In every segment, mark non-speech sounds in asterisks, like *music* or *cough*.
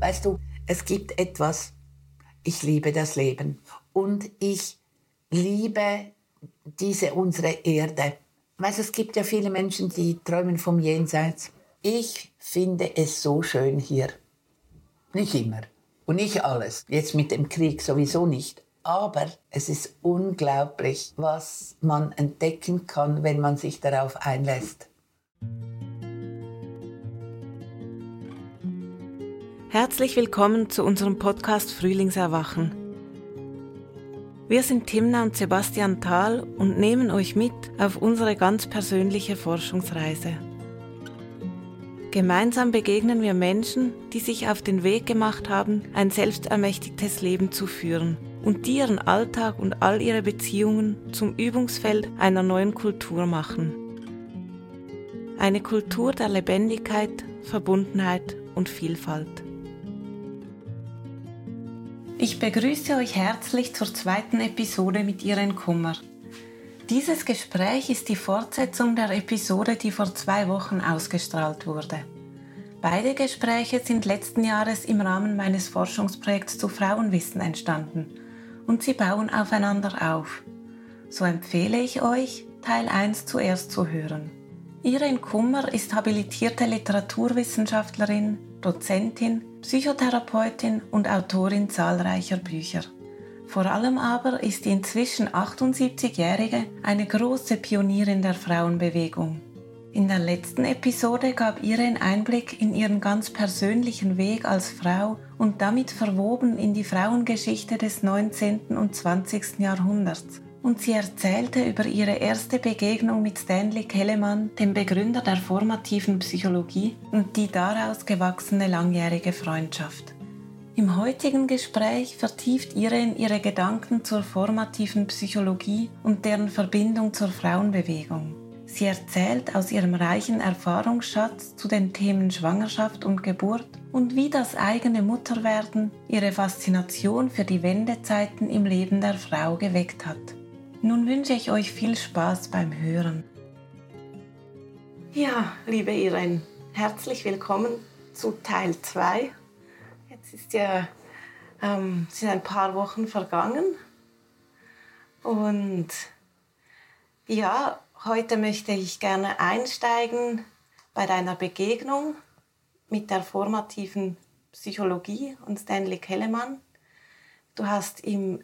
Weißt du, es gibt etwas, ich liebe das Leben und ich liebe diese unsere Erde. Weißt, es gibt ja viele Menschen, die träumen vom Jenseits. Ich finde es so schön hier. Nicht immer und nicht alles. Jetzt mit dem Krieg sowieso nicht. Aber es ist unglaublich, was man entdecken kann, wenn man sich darauf einlässt. Herzlich willkommen zu unserem Podcast Frühlingserwachen. Wir sind Timna und Sebastian Thal und nehmen euch mit auf unsere ganz persönliche Forschungsreise. Gemeinsam begegnen wir Menschen, die sich auf den Weg gemacht haben, ein selbstermächtigtes Leben zu führen und die ihren Alltag und all ihre Beziehungen zum Übungsfeld einer neuen Kultur machen. Eine Kultur der Lebendigkeit, Verbundenheit und Vielfalt. Ich begrüße euch herzlich zur zweiten Episode mit Ihren Kummer. Dieses Gespräch ist die Fortsetzung der Episode, die vor zwei Wochen ausgestrahlt wurde. Beide Gespräche sind letzten Jahres im Rahmen meines Forschungsprojekts zu Frauenwissen entstanden und sie bauen aufeinander auf. So empfehle ich euch, Teil 1 zuerst zu hören. Irene Kummer ist habilitierte Literaturwissenschaftlerin, Dozentin, Psychotherapeutin und Autorin zahlreicher Bücher. Vor allem aber ist die inzwischen 78-Jährige eine große Pionierin der Frauenbewegung. In der letzten Episode gab Irene Einblick in ihren ganz persönlichen Weg als Frau und damit verwoben in die Frauengeschichte des 19. und 20. Jahrhunderts und sie erzählte über ihre erste Begegnung mit Stanley Kellemann, dem Begründer der formativen Psychologie, und die daraus gewachsene langjährige Freundschaft. Im heutigen Gespräch vertieft Irene ihre Gedanken zur formativen Psychologie und deren Verbindung zur Frauenbewegung. Sie erzählt aus ihrem reichen Erfahrungsschatz zu den Themen Schwangerschaft und Geburt und wie das eigene Mutterwerden ihre Faszination für die Wendezeiten im Leben der Frau geweckt hat. Nun wünsche ich euch viel Spaß beim Hören. Ja, liebe Irene, herzlich willkommen zu Teil 2. Jetzt ist ja, ähm, sind ein paar Wochen vergangen und ja, heute möchte ich gerne einsteigen bei deiner Begegnung mit der formativen Psychologie und Stanley Kellemann. Du hast im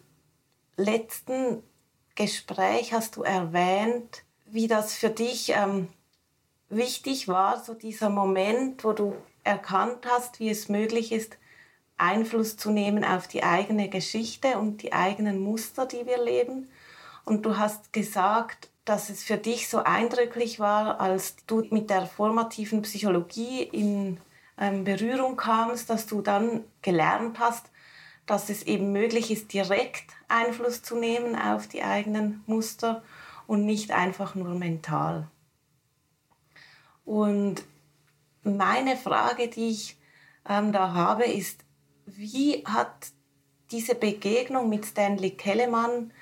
letzten Gespräch hast du erwähnt, wie das für dich ähm, wichtig war, so dieser Moment, wo du erkannt hast, wie es möglich ist, Einfluss zu nehmen auf die eigene Geschichte und die eigenen Muster, die wir leben. Und du hast gesagt, dass es für dich so eindrücklich war, als du mit der formativen Psychologie in ähm, Berührung kamst, dass du dann gelernt hast, dass es eben möglich ist, direkt Einfluss zu nehmen auf die eigenen Muster und nicht einfach nur mental. Und meine Frage, die ich ähm, da habe, ist, wie hat diese Begegnung mit Stanley Kellemann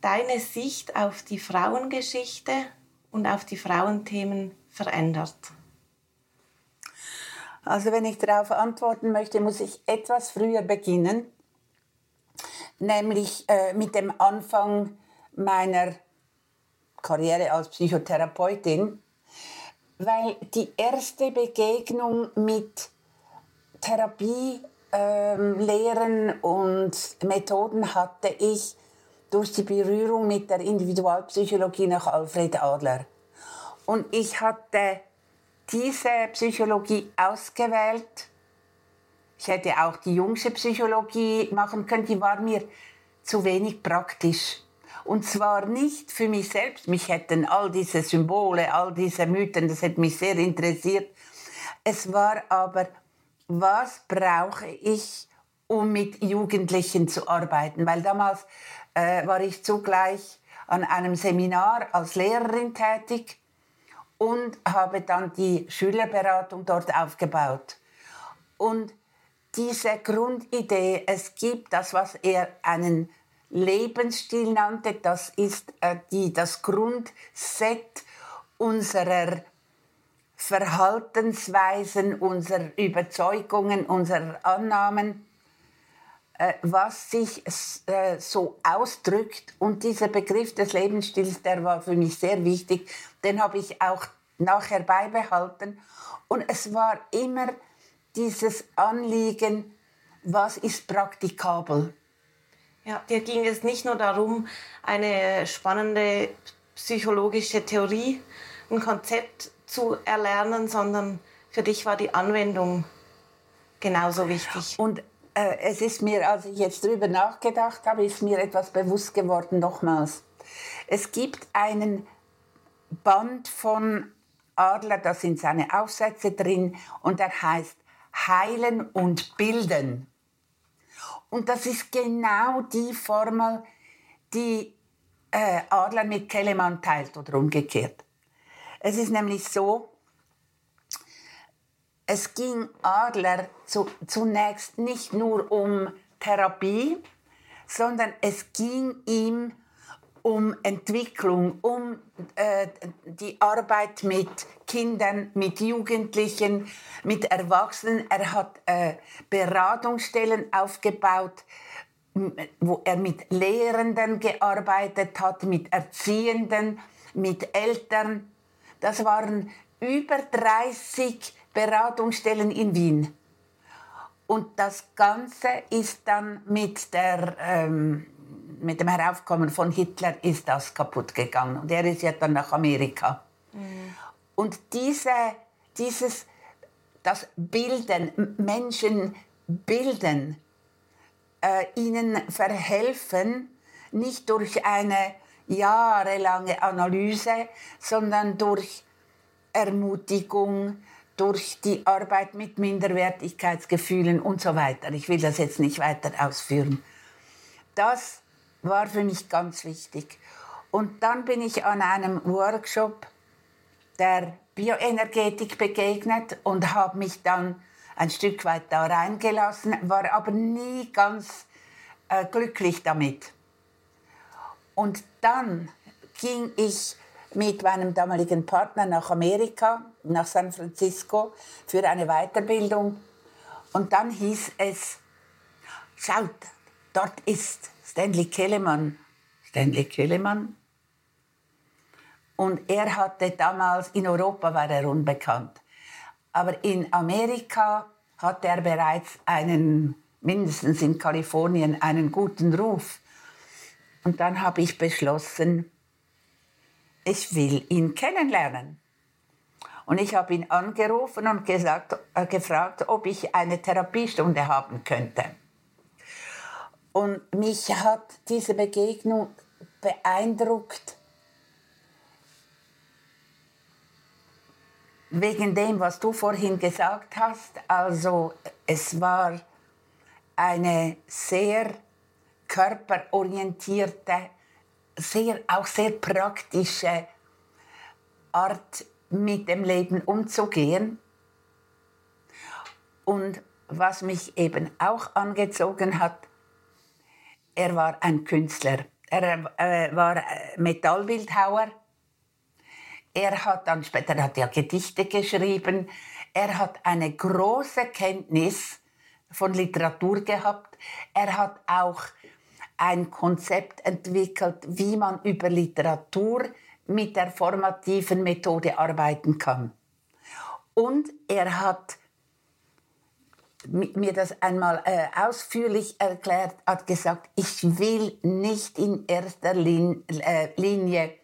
deine Sicht auf die Frauengeschichte und auf die Frauenthemen verändert? Also wenn ich darauf antworten möchte, muss ich etwas früher beginnen, nämlich äh, mit dem Anfang meiner Karriere als Psychotherapeutin, weil die erste Begegnung mit Therapie, ähm, Lehren und Methoden hatte ich durch die Berührung mit der Individualpsychologie nach Alfred Adler. Und ich hatte diese Psychologie ausgewählt. Ich hätte auch die jungsche Psychologie machen können, die war mir zu wenig praktisch. Und zwar nicht für mich selbst, mich hätten all diese Symbole, all diese Mythen, das hätte mich sehr interessiert. Es war aber, was brauche ich, um mit Jugendlichen zu arbeiten? Weil damals äh, war ich zugleich an einem Seminar als Lehrerin tätig und habe dann die Schülerberatung dort aufgebaut. Und diese Grundidee, es gibt das, was er einen Lebensstil nannte, das ist äh, die, das Grundset unserer Verhaltensweisen, unserer Überzeugungen, unserer Annahmen, äh, was sich äh, so ausdrückt. Und dieser Begriff des Lebensstils, der war für mich sehr wichtig, den habe ich auch nachher beibehalten. Und es war immer dieses Anliegen, was ist praktikabel. Ja, dir ging es nicht nur darum, eine spannende psychologische Theorie, ein Konzept zu erlernen, sondern für dich war die Anwendung genauso wichtig. Und äh, es ist mir, als ich jetzt darüber nachgedacht habe, ist mir etwas bewusst geworden, nochmals. Es gibt einen Band von Adler, da sind seine Aufsätze drin und der heißt Heilen und Bilden. Und das ist genau die Formel, die äh, Adler mit Kellemann teilt oder umgekehrt. Es ist nämlich so, es ging Adler zu, zunächst nicht nur um Therapie, sondern es ging ihm um Entwicklung, um äh, die Arbeit mit Kindern, mit Jugendlichen, mit Erwachsenen. Er hat äh, Beratungsstellen aufgebaut, wo er mit Lehrenden gearbeitet hat, mit Erziehenden, mit Eltern. Das waren über 30 Beratungsstellen in Wien. Und das Ganze ist dann mit, der, ähm, mit dem Heraufkommen von Hitler ist das kaputt gegangen. Und er ist ja dann nach Amerika. Mhm. Und diese, dieses, das Bilden, Menschen bilden, äh, ihnen verhelfen, nicht durch eine jahrelange Analyse, sondern durch Ermutigung, durch die Arbeit mit Minderwertigkeitsgefühlen und so weiter. Ich will das jetzt nicht weiter ausführen. Das war für mich ganz wichtig. Und dann bin ich an einem Workshop der Bioenergetik begegnet und habe mich dann ein Stück weit da reingelassen, war aber nie ganz äh, glücklich damit. Und dann ging ich mit meinem damaligen Partner nach Amerika, nach San Francisco, für eine Weiterbildung. Und dann hieß es, schaut, dort ist Stanley Kellemann. Stanley Kellemann. Und er hatte damals, in Europa war er unbekannt. Aber in Amerika hatte er bereits einen, mindestens in Kalifornien, einen guten Ruf. Und dann habe ich beschlossen, ich will ihn kennenlernen. Und ich habe ihn angerufen und gesagt, äh, gefragt, ob ich eine Therapiestunde haben könnte. Und mich hat diese Begegnung beeindruckt, wegen dem, was du vorhin gesagt hast. Also es war eine sehr körperorientierte, sehr, auch sehr praktische Art, mit dem Leben umzugehen. Und was mich eben auch angezogen hat, er war ein Künstler. Er äh, war Metallbildhauer er hat dann später hat er Gedichte geschrieben. Er hat eine große Kenntnis von Literatur gehabt. Er hat auch ein Konzept entwickelt, wie man über Literatur mit der formativen Methode arbeiten kann. Und er hat mir das einmal äh, ausführlich erklärt, hat gesagt, ich will nicht in erster Lin äh, Linie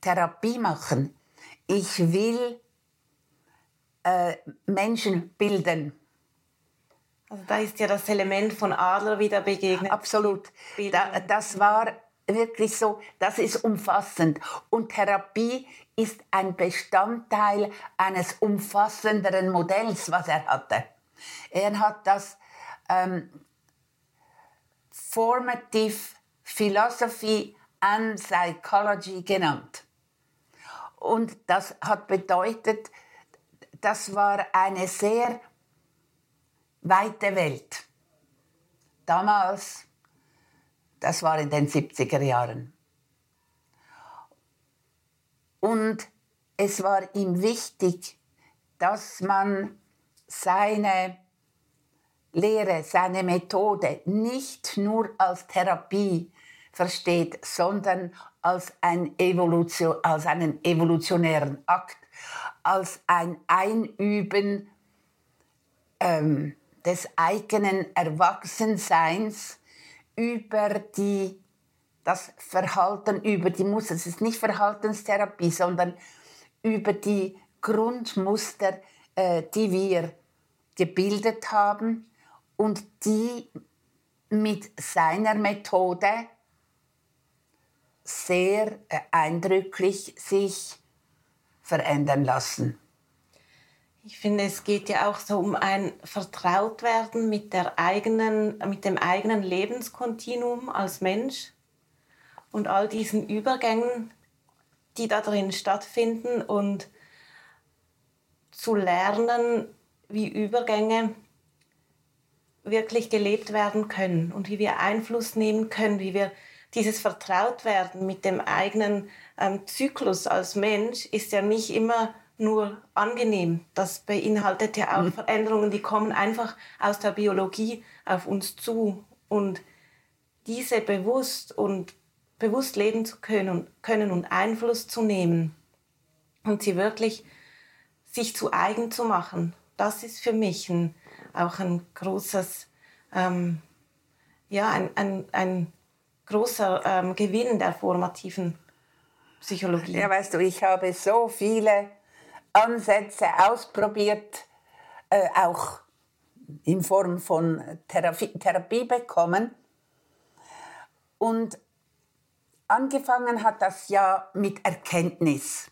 Therapie machen ich will äh, Menschen bilden. Also da ist ja das Element von Adler wieder begegnet. Absolut. Da, das war wirklich so, das ist umfassend. Und Therapie ist ein Bestandteil eines umfassenderen Modells, was er hatte. Er hat das ähm, Formative Philosophy and Psychology genannt. Und das hat bedeutet, das war eine sehr weite Welt. Damals, das war in den 70er Jahren. Und es war ihm wichtig, dass man seine Lehre, seine Methode nicht nur als Therapie versteht, sondern als, ein Evolution, als einen evolutionären Akt, als ein Einüben ähm, des eigenen Erwachsenseins über die, das Verhalten, über die Muster. Es ist nicht Verhaltenstherapie, sondern über die Grundmuster, äh, die wir gebildet haben und die mit seiner Methode sehr äh, eindrücklich sich verändern lassen. Ich finde, es geht ja auch so um ein Vertrautwerden mit, der eigenen, mit dem eigenen Lebenskontinuum als Mensch und all diesen Übergängen, die da drin stattfinden und zu lernen, wie Übergänge wirklich gelebt werden können und wie wir Einfluss nehmen können, wie wir dieses Vertrautwerden mit dem eigenen ähm, Zyklus als Mensch ist ja nicht immer nur angenehm. Das beinhaltet ja auch mhm. Veränderungen, die kommen einfach aus der Biologie auf uns zu. Und diese bewusst und bewusst leben zu können, können und Einfluss zu nehmen und sie wirklich sich zu eigen zu machen, das ist für mich ein, auch ein großes, ähm, ja, ein, ein, ein großer ähm, Gewinn der formativen Psychologie. Ja, weißt du, ich habe so viele Ansätze ausprobiert, äh, auch in Form von Therapie, Therapie bekommen. Und angefangen hat das ja mit Erkenntnis.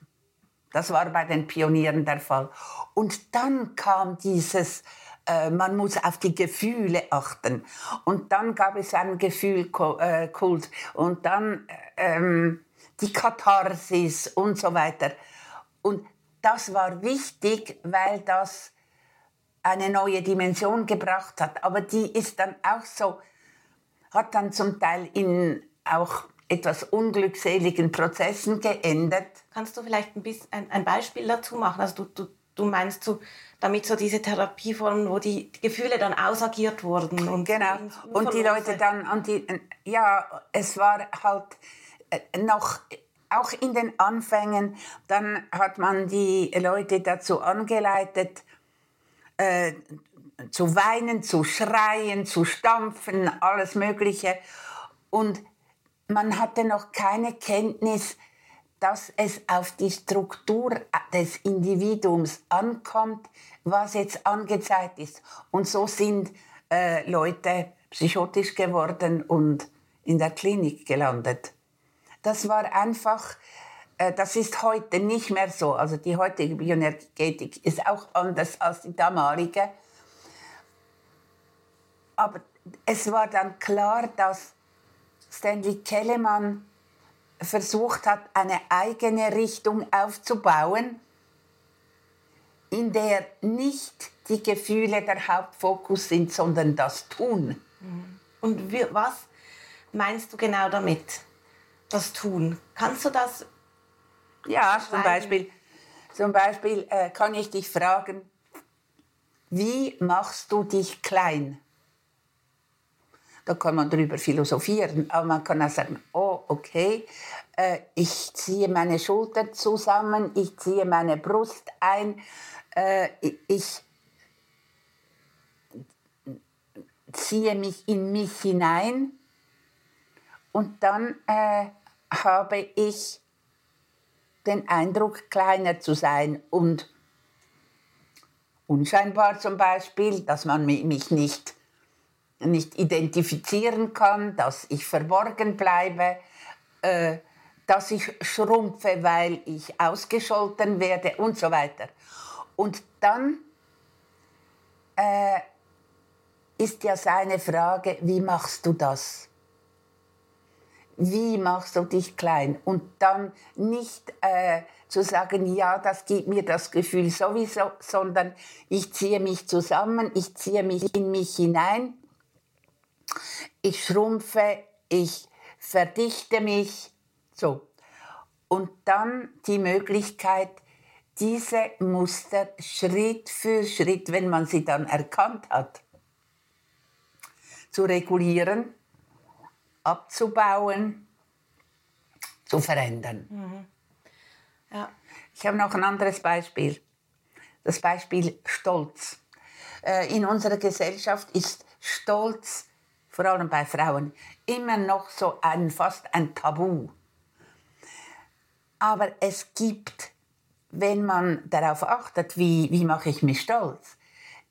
Das war bei den Pionieren der Fall. Und dann kam dieses, äh, man muss auf die Gefühle achten. Und dann gab es einen Gefühlkult. Äh, und dann ähm, die Katharsis und so weiter. Und das war wichtig, weil das eine neue Dimension gebracht hat. Aber die ist dann auch so, hat dann zum Teil in auch etwas unglückseligen Prozessen geendet. Kannst du vielleicht ein, bisschen, ein, ein Beispiel dazu machen? Also du, du, du meinst so, damit so diese Therapieformen, wo die, die Gefühle dann ausagiert wurden. Und genau. Und die Leute dann, und die, ja, es war halt äh, noch auch in den Anfängen, dann hat man die Leute dazu angeleitet, äh, zu weinen, zu schreien, zu stampfen, alles Mögliche. Und man hatte noch keine Kenntnis, dass es auf die Struktur des Individuums ankommt, was jetzt angezeigt ist. Und so sind äh, Leute psychotisch geworden und in der Klinik gelandet. Das war einfach, äh, das ist heute nicht mehr so. Also die heutige Bioenergetik ist auch anders als die damalige. Aber es war dann klar, dass Stanley Kellemann versucht hat, eine eigene Richtung aufzubauen, in der nicht die Gefühle der Hauptfokus sind, sondern das Tun. Und wie, was meinst du genau damit, das Tun? Kannst du das? Ja, zum Beispiel, zum Beispiel äh, kann ich dich fragen, wie machst du dich klein? Da kann man drüber philosophieren, aber man kann auch sagen, oh, okay, äh, ich ziehe meine Schulter zusammen, ich ziehe meine Brust ein, äh, ich ziehe mich in mich hinein und dann äh, habe ich den Eindruck, kleiner zu sein und unscheinbar zum Beispiel, dass man mich nicht nicht identifizieren kann, dass ich verborgen bleibe, äh, dass ich schrumpfe, weil ich ausgescholten werde und so weiter. Und dann äh, ist ja seine Frage, wie machst du das? Wie machst du dich klein? Und dann nicht äh, zu sagen, ja, das gibt mir das Gefühl sowieso, sondern ich ziehe mich zusammen, ich ziehe mich in mich hinein ich schrumpfe, ich verdichte mich, so. Und dann die Möglichkeit, diese Muster Schritt für Schritt, wenn man sie dann erkannt hat, zu regulieren, abzubauen, zu verändern. Mhm. Ja. Ich habe noch ein anderes Beispiel. Das Beispiel Stolz. Äh, in unserer Gesellschaft ist Stolz, vor allem bei Frauen, immer noch so ein, fast ein Tabu. Aber es gibt, wenn man darauf achtet, wie, wie mache ich mich stolz,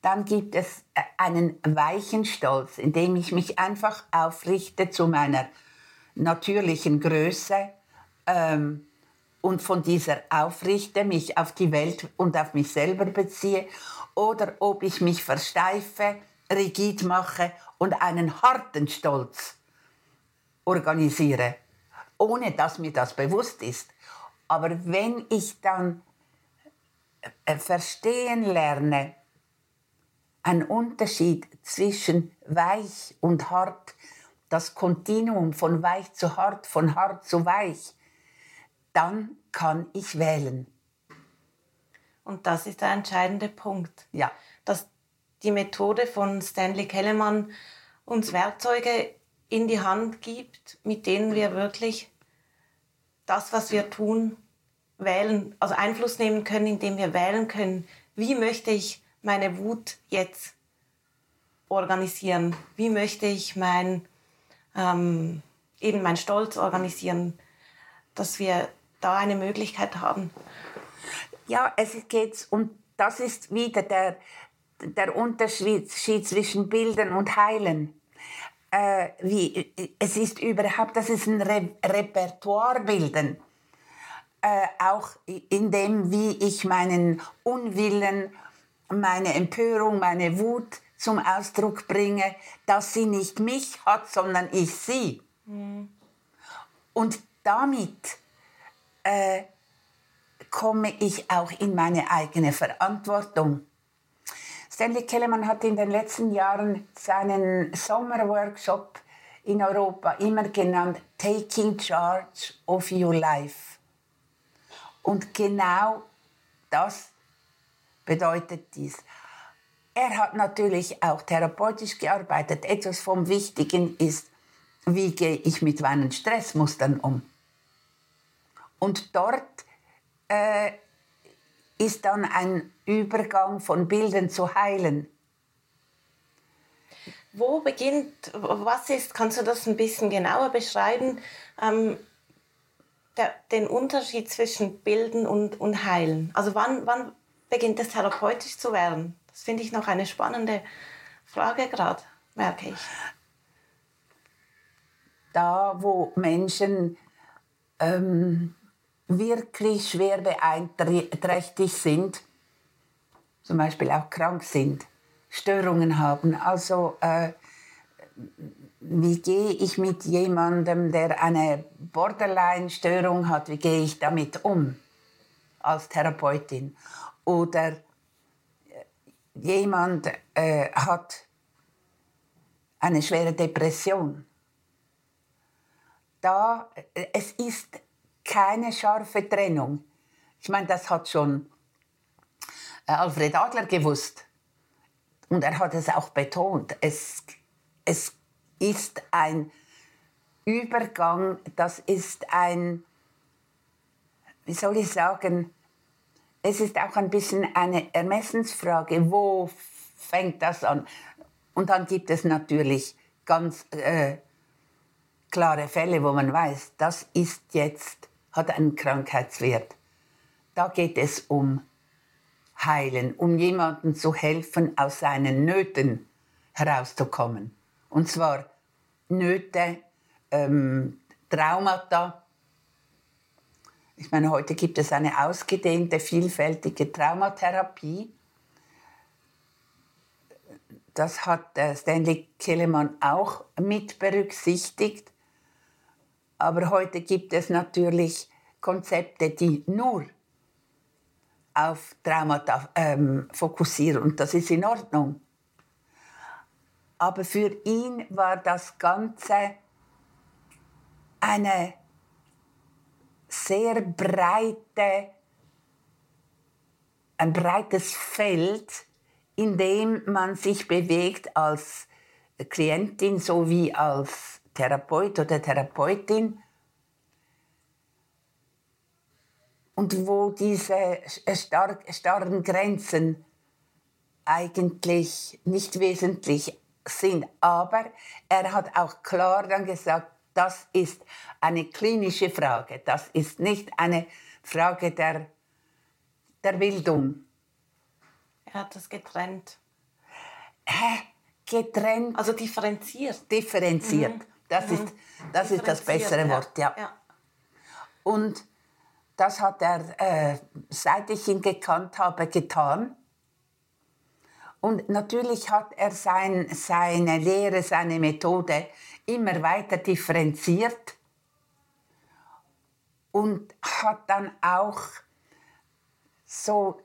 dann gibt es äh, einen weichen Stolz, indem ich mich einfach aufrichte zu meiner natürlichen Größe ähm, und von dieser aufrichte, mich auf die Welt und auf mich selber beziehe, oder ob ich mich versteife, rigid mache und einen harten Stolz organisiere, ohne dass mir das bewusst ist. Aber wenn ich dann äh, verstehen lerne, einen Unterschied zwischen weich und hart, das Kontinuum von weich zu hart, von hart zu weich, dann kann ich wählen. Und das ist der entscheidende Punkt. Ja. Dass die Methode von Stanley Kellermann uns Werkzeuge in die Hand gibt, mit denen wir wirklich das, was wir tun, wählen, also Einfluss nehmen können, indem wir wählen können, wie möchte ich meine Wut jetzt organisieren, wie möchte ich mein, ähm, eben mein Stolz organisieren, dass wir da eine Möglichkeit haben. Ja, es geht und das ist wieder der, der Unterschied zwischen Bilden und Heilen. Äh, wie, es ist überhaupt, das ist ein Re Repertoire bilden äh, auch in dem, wie ich meinen Unwillen, meine Empörung, meine Wut zum Ausdruck bringe, dass sie nicht mich hat, sondern ich sie. Mhm. Und damit äh, komme ich auch in meine eigene Verantwortung. Stanley Kellermann hat in den letzten Jahren seinen Sommerworkshop in Europa immer genannt Taking Charge of Your Life. Und genau das bedeutet dies. Er hat natürlich auch therapeutisch gearbeitet. Etwas vom Wichtigen ist, wie gehe ich mit meinen Stressmustern um. Und dort äh, ist dann ein Übergang von Bildern zu Heilen. Wo beginnt, was ist, kannst du das ein bisschen genauer beschreiben? Ähm, der, den Unterschied zwischen Bilden und, und Heilen? Also wann, wann beginnt es therapeutisch zu werden? Das finde ich noch eine spannende Frage gerade, merke ich. Da, wo Menschen ähm, wirklich schwer beeinträchtigt sind, zum Beispiel auch krank sind, Störungen haben, also äh, wie gehe ich mit jemandem, der eine Borderline-Störung hat, wie gehe ich damit um als Therapeutin? Oder äh, jemand äh, hat eine schwere Depression. Da, äh, es ist keine scharfe Trennung. Ich meine, das hat schon Alfred Adler gewusst. Und er hat es auch betont. Es, es ist ein Übergang, das ist ein, wie soll ich sagen, es ist auch ein bisschen eine Ermessensfrage, wo fängt das an? Und dann gibt es natürlich ganz äh, klare Fälle, wo man weiß, das ist jetzt, hat einen Krankheitswert. Da geht es um Heilen, um jemandem zu helfen, aus seinen Nöten herauszukommen. Und zwar Nöte, ähm, Traumata. Ich meine, heute gibt es eine ausgedehnte, vielfältige Traumatherapie. Das hat äh, Stanley Kellermann auch mit berücksichtigt. Aber heute gibt es natürlich Konzepte, die nur auf Traumata ähm, fokussieren und das ist in Ordnung. Aber für ihn war das Ganze eine sehr breite ein breites Feld, in dem man sich bewegt als Klientin sowie als Therapeut oder Therapeutin. Und wo diese star starren Grenzen eigentlich nicht wesentlich sind. Aber er hat auch klar dann gesagt, das ist eine klinische Frage. Das ist nicht eine Frage der, der Bildung. Er hat das getrennt. Hä? Getrennt? Also differenziert. Differenziert. Mhm. Das, mhm. Ist, das ist das bessere Wort, ja. ja. Und das hat er, äh, seit ich ihn gekannt habe, getan. Und natürlich hat er sein, seine Lehre, seine Methode immer weiter differenziert und hat dann auch so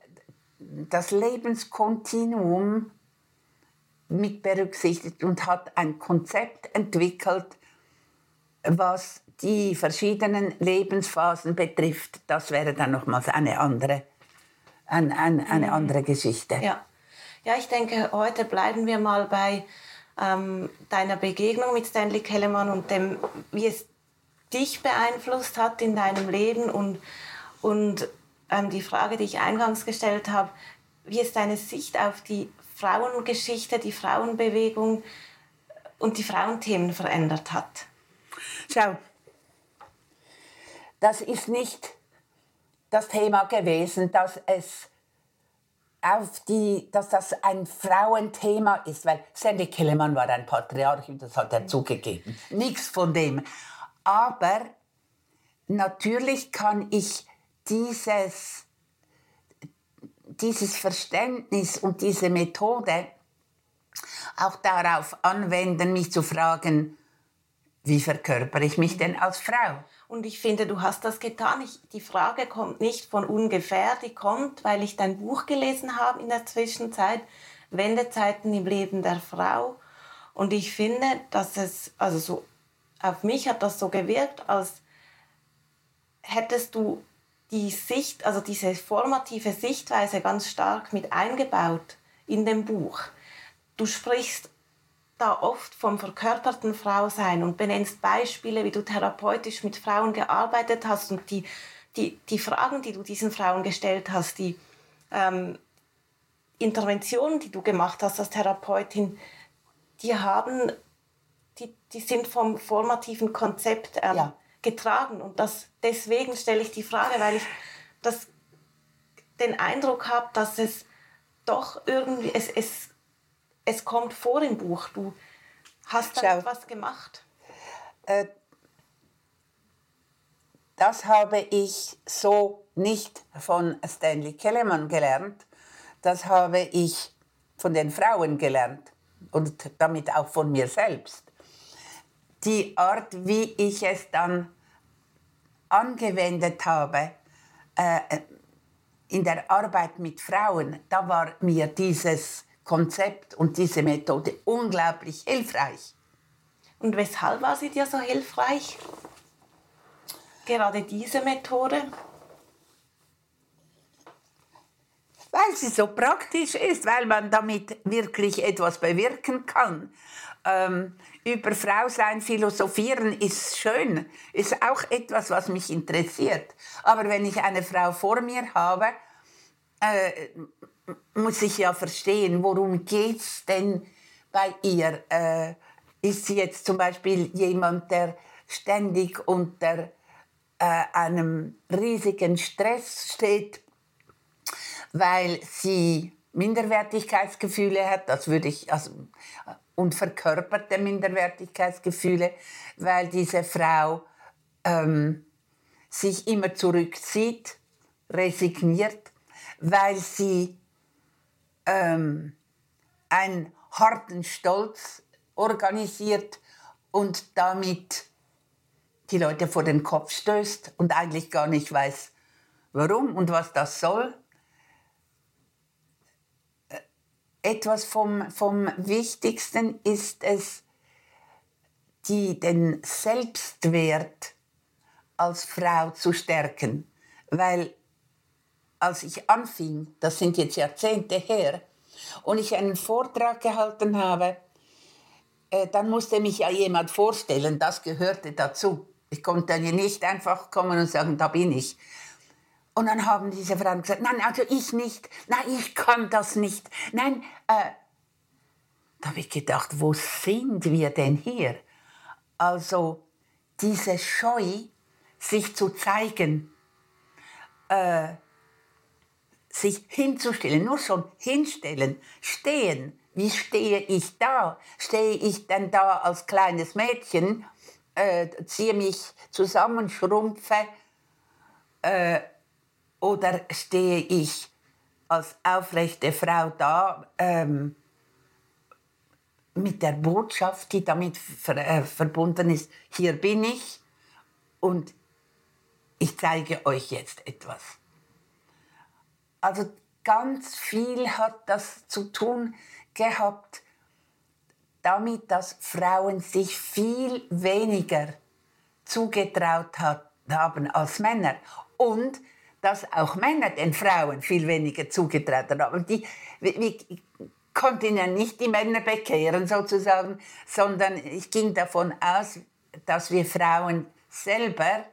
das Lebenskontinuum mit berücksichtigt und hat ein Konzept entwickelt, was die verschiedenen Lebensphasen betrifft. Das wäre dann nochmals eine andere, ein, ein, eine mhm. andere Geschichte. Ja. ja, ich denke, heute bleiben wir mal bei ähm, deiner Begegnung mit Stanley Kellermann und dem, wie es dich beeinflusst hat in deinem Leben und, und ähm, die Frage, die ich eingangs gestellt habe, wie es deine Sicht auf die Frauengeschichte, die Frauenbewegung und die Frauenthemen verändert hat. Schau, das ist nicht das Thema gewesen, dass es auf die, dass das ein Frauenthema ist, weil Sandy Kellermann war ein Patriarch und das hat er zugegeben. Nichts von dem. Aber natürlich kann ich dieses, dieses Verständnis und diese Methode auch darauf anwenden, mich zu fragen, wie verkörper ich mich denn als Frau? Und ich finde, du hast das getan. Ich, die Frage kommt nicht von ungefähr, die kommt, weil ich dein Buch gelesen habe in der Zwischenzeit, Wendezeiten im Leben der Frau. Und ich finde, dass es, also so, auf mich hat das so gewirkt, als hättest du die Sicht, also diese formative Sichtweise ganz stark mit eingebaut in dem Buch. Du sprichst da oft vom verkörperten Frausein und benennst Beispiele, wie du therapeutisch mit Frauen gearbeitet hast und die, die, die Fragen, die du diesen Frauen gestellt hast, die ähm, Interventionen, die du gemacht hast als Therapeutin, die haben, die, die sind vom formativen Konzept ähm, ja getragen. Und das, deswegen stelle ich die Frage, weil ich das, den Eindruck habe, dass es doch irgendwie, es, es, es kommt vor im Buch. Du hast da Schau, etwas gemacht. Äh, das habe ich so nicht von Stanley Kellerman gelernt. Das habe ich von den Frauen gelernt und damit auch von mir selbst die Art, wie ich es dann angewendet habe äh, in der Arbeit mit Frauen, da war mir dieses Konzept und diese Methode unglaublich hilfreich. Und weshalb war sie dir so hilfreich? Gerade diese Methode? Weil sie so praktisch ist, weil man damit wirklich etwas bewirken kann. Ähm, über Frau sein philosophieren ist schön, ist auch etwas, was mich interessiert. Aber wenn ich eine Frau vor mir habe, äh, muss ich ja verstehen, worum geht es denn bei ihr? Äh, ist sie jetzt zum Beispiel jemand, der ständig unter äh, einem riesigen Stress steht, weil sie Minderwertigkeitsgefühle hat, das würde ich, also und verkörperte Minderwertigkeitsgefühle, weil diese Frau ähm, sich immer zurückzieht, resigniert, weil sie ähm, einen harten Stolz organisiert und damit die Leute vor den Kopf stößt und eigentlich gar nicht weiß, warum und was das soll. etwas vom, vom Wichtigsten ist es, die, den Selbstwert als Frau zu stärken. Weil als ich anfing, das sind jetzt Jahrzehnte her, und ich einen Vortrag gehalten habe, äh, dann musste mich ja jemand vorstellen, das gehörte dazu. Ich konnte nicht einfach kommen und sagen, da bin ich. Und dann haben diese Frauen gesagt, nein, also ich nicht, nein, ich kann das nicht, nein. Äh, da habe ich gedacht, wo sind wir denn hier? Also diese Scheu, sich zu zeigen, äh, sich hinzustellen, nur schon hinstellen, stehen. Wie stehe ich da? Stehe ich denn da als kleines Mädchen, äh, ziehe mich zusammen, schrumpfe, äh, oder stehe ich als aufrechte Frau da ähm, mit der Botschaft, die damit ver äh, verbunden ist, hier bin ich und ich zeige euch jetzt etwas. Also ganz viel hat das zu tun gehabt damit, dass Frauen sich viel weniger zugetraut hat, haben als Männer und dass auch Männer den Frauen viel weniger zugetraut haben. Die, wir, konnten ja nicht die Männer bekehren sozusagen, sondern ich ging davon aus, dass wir Frauen selber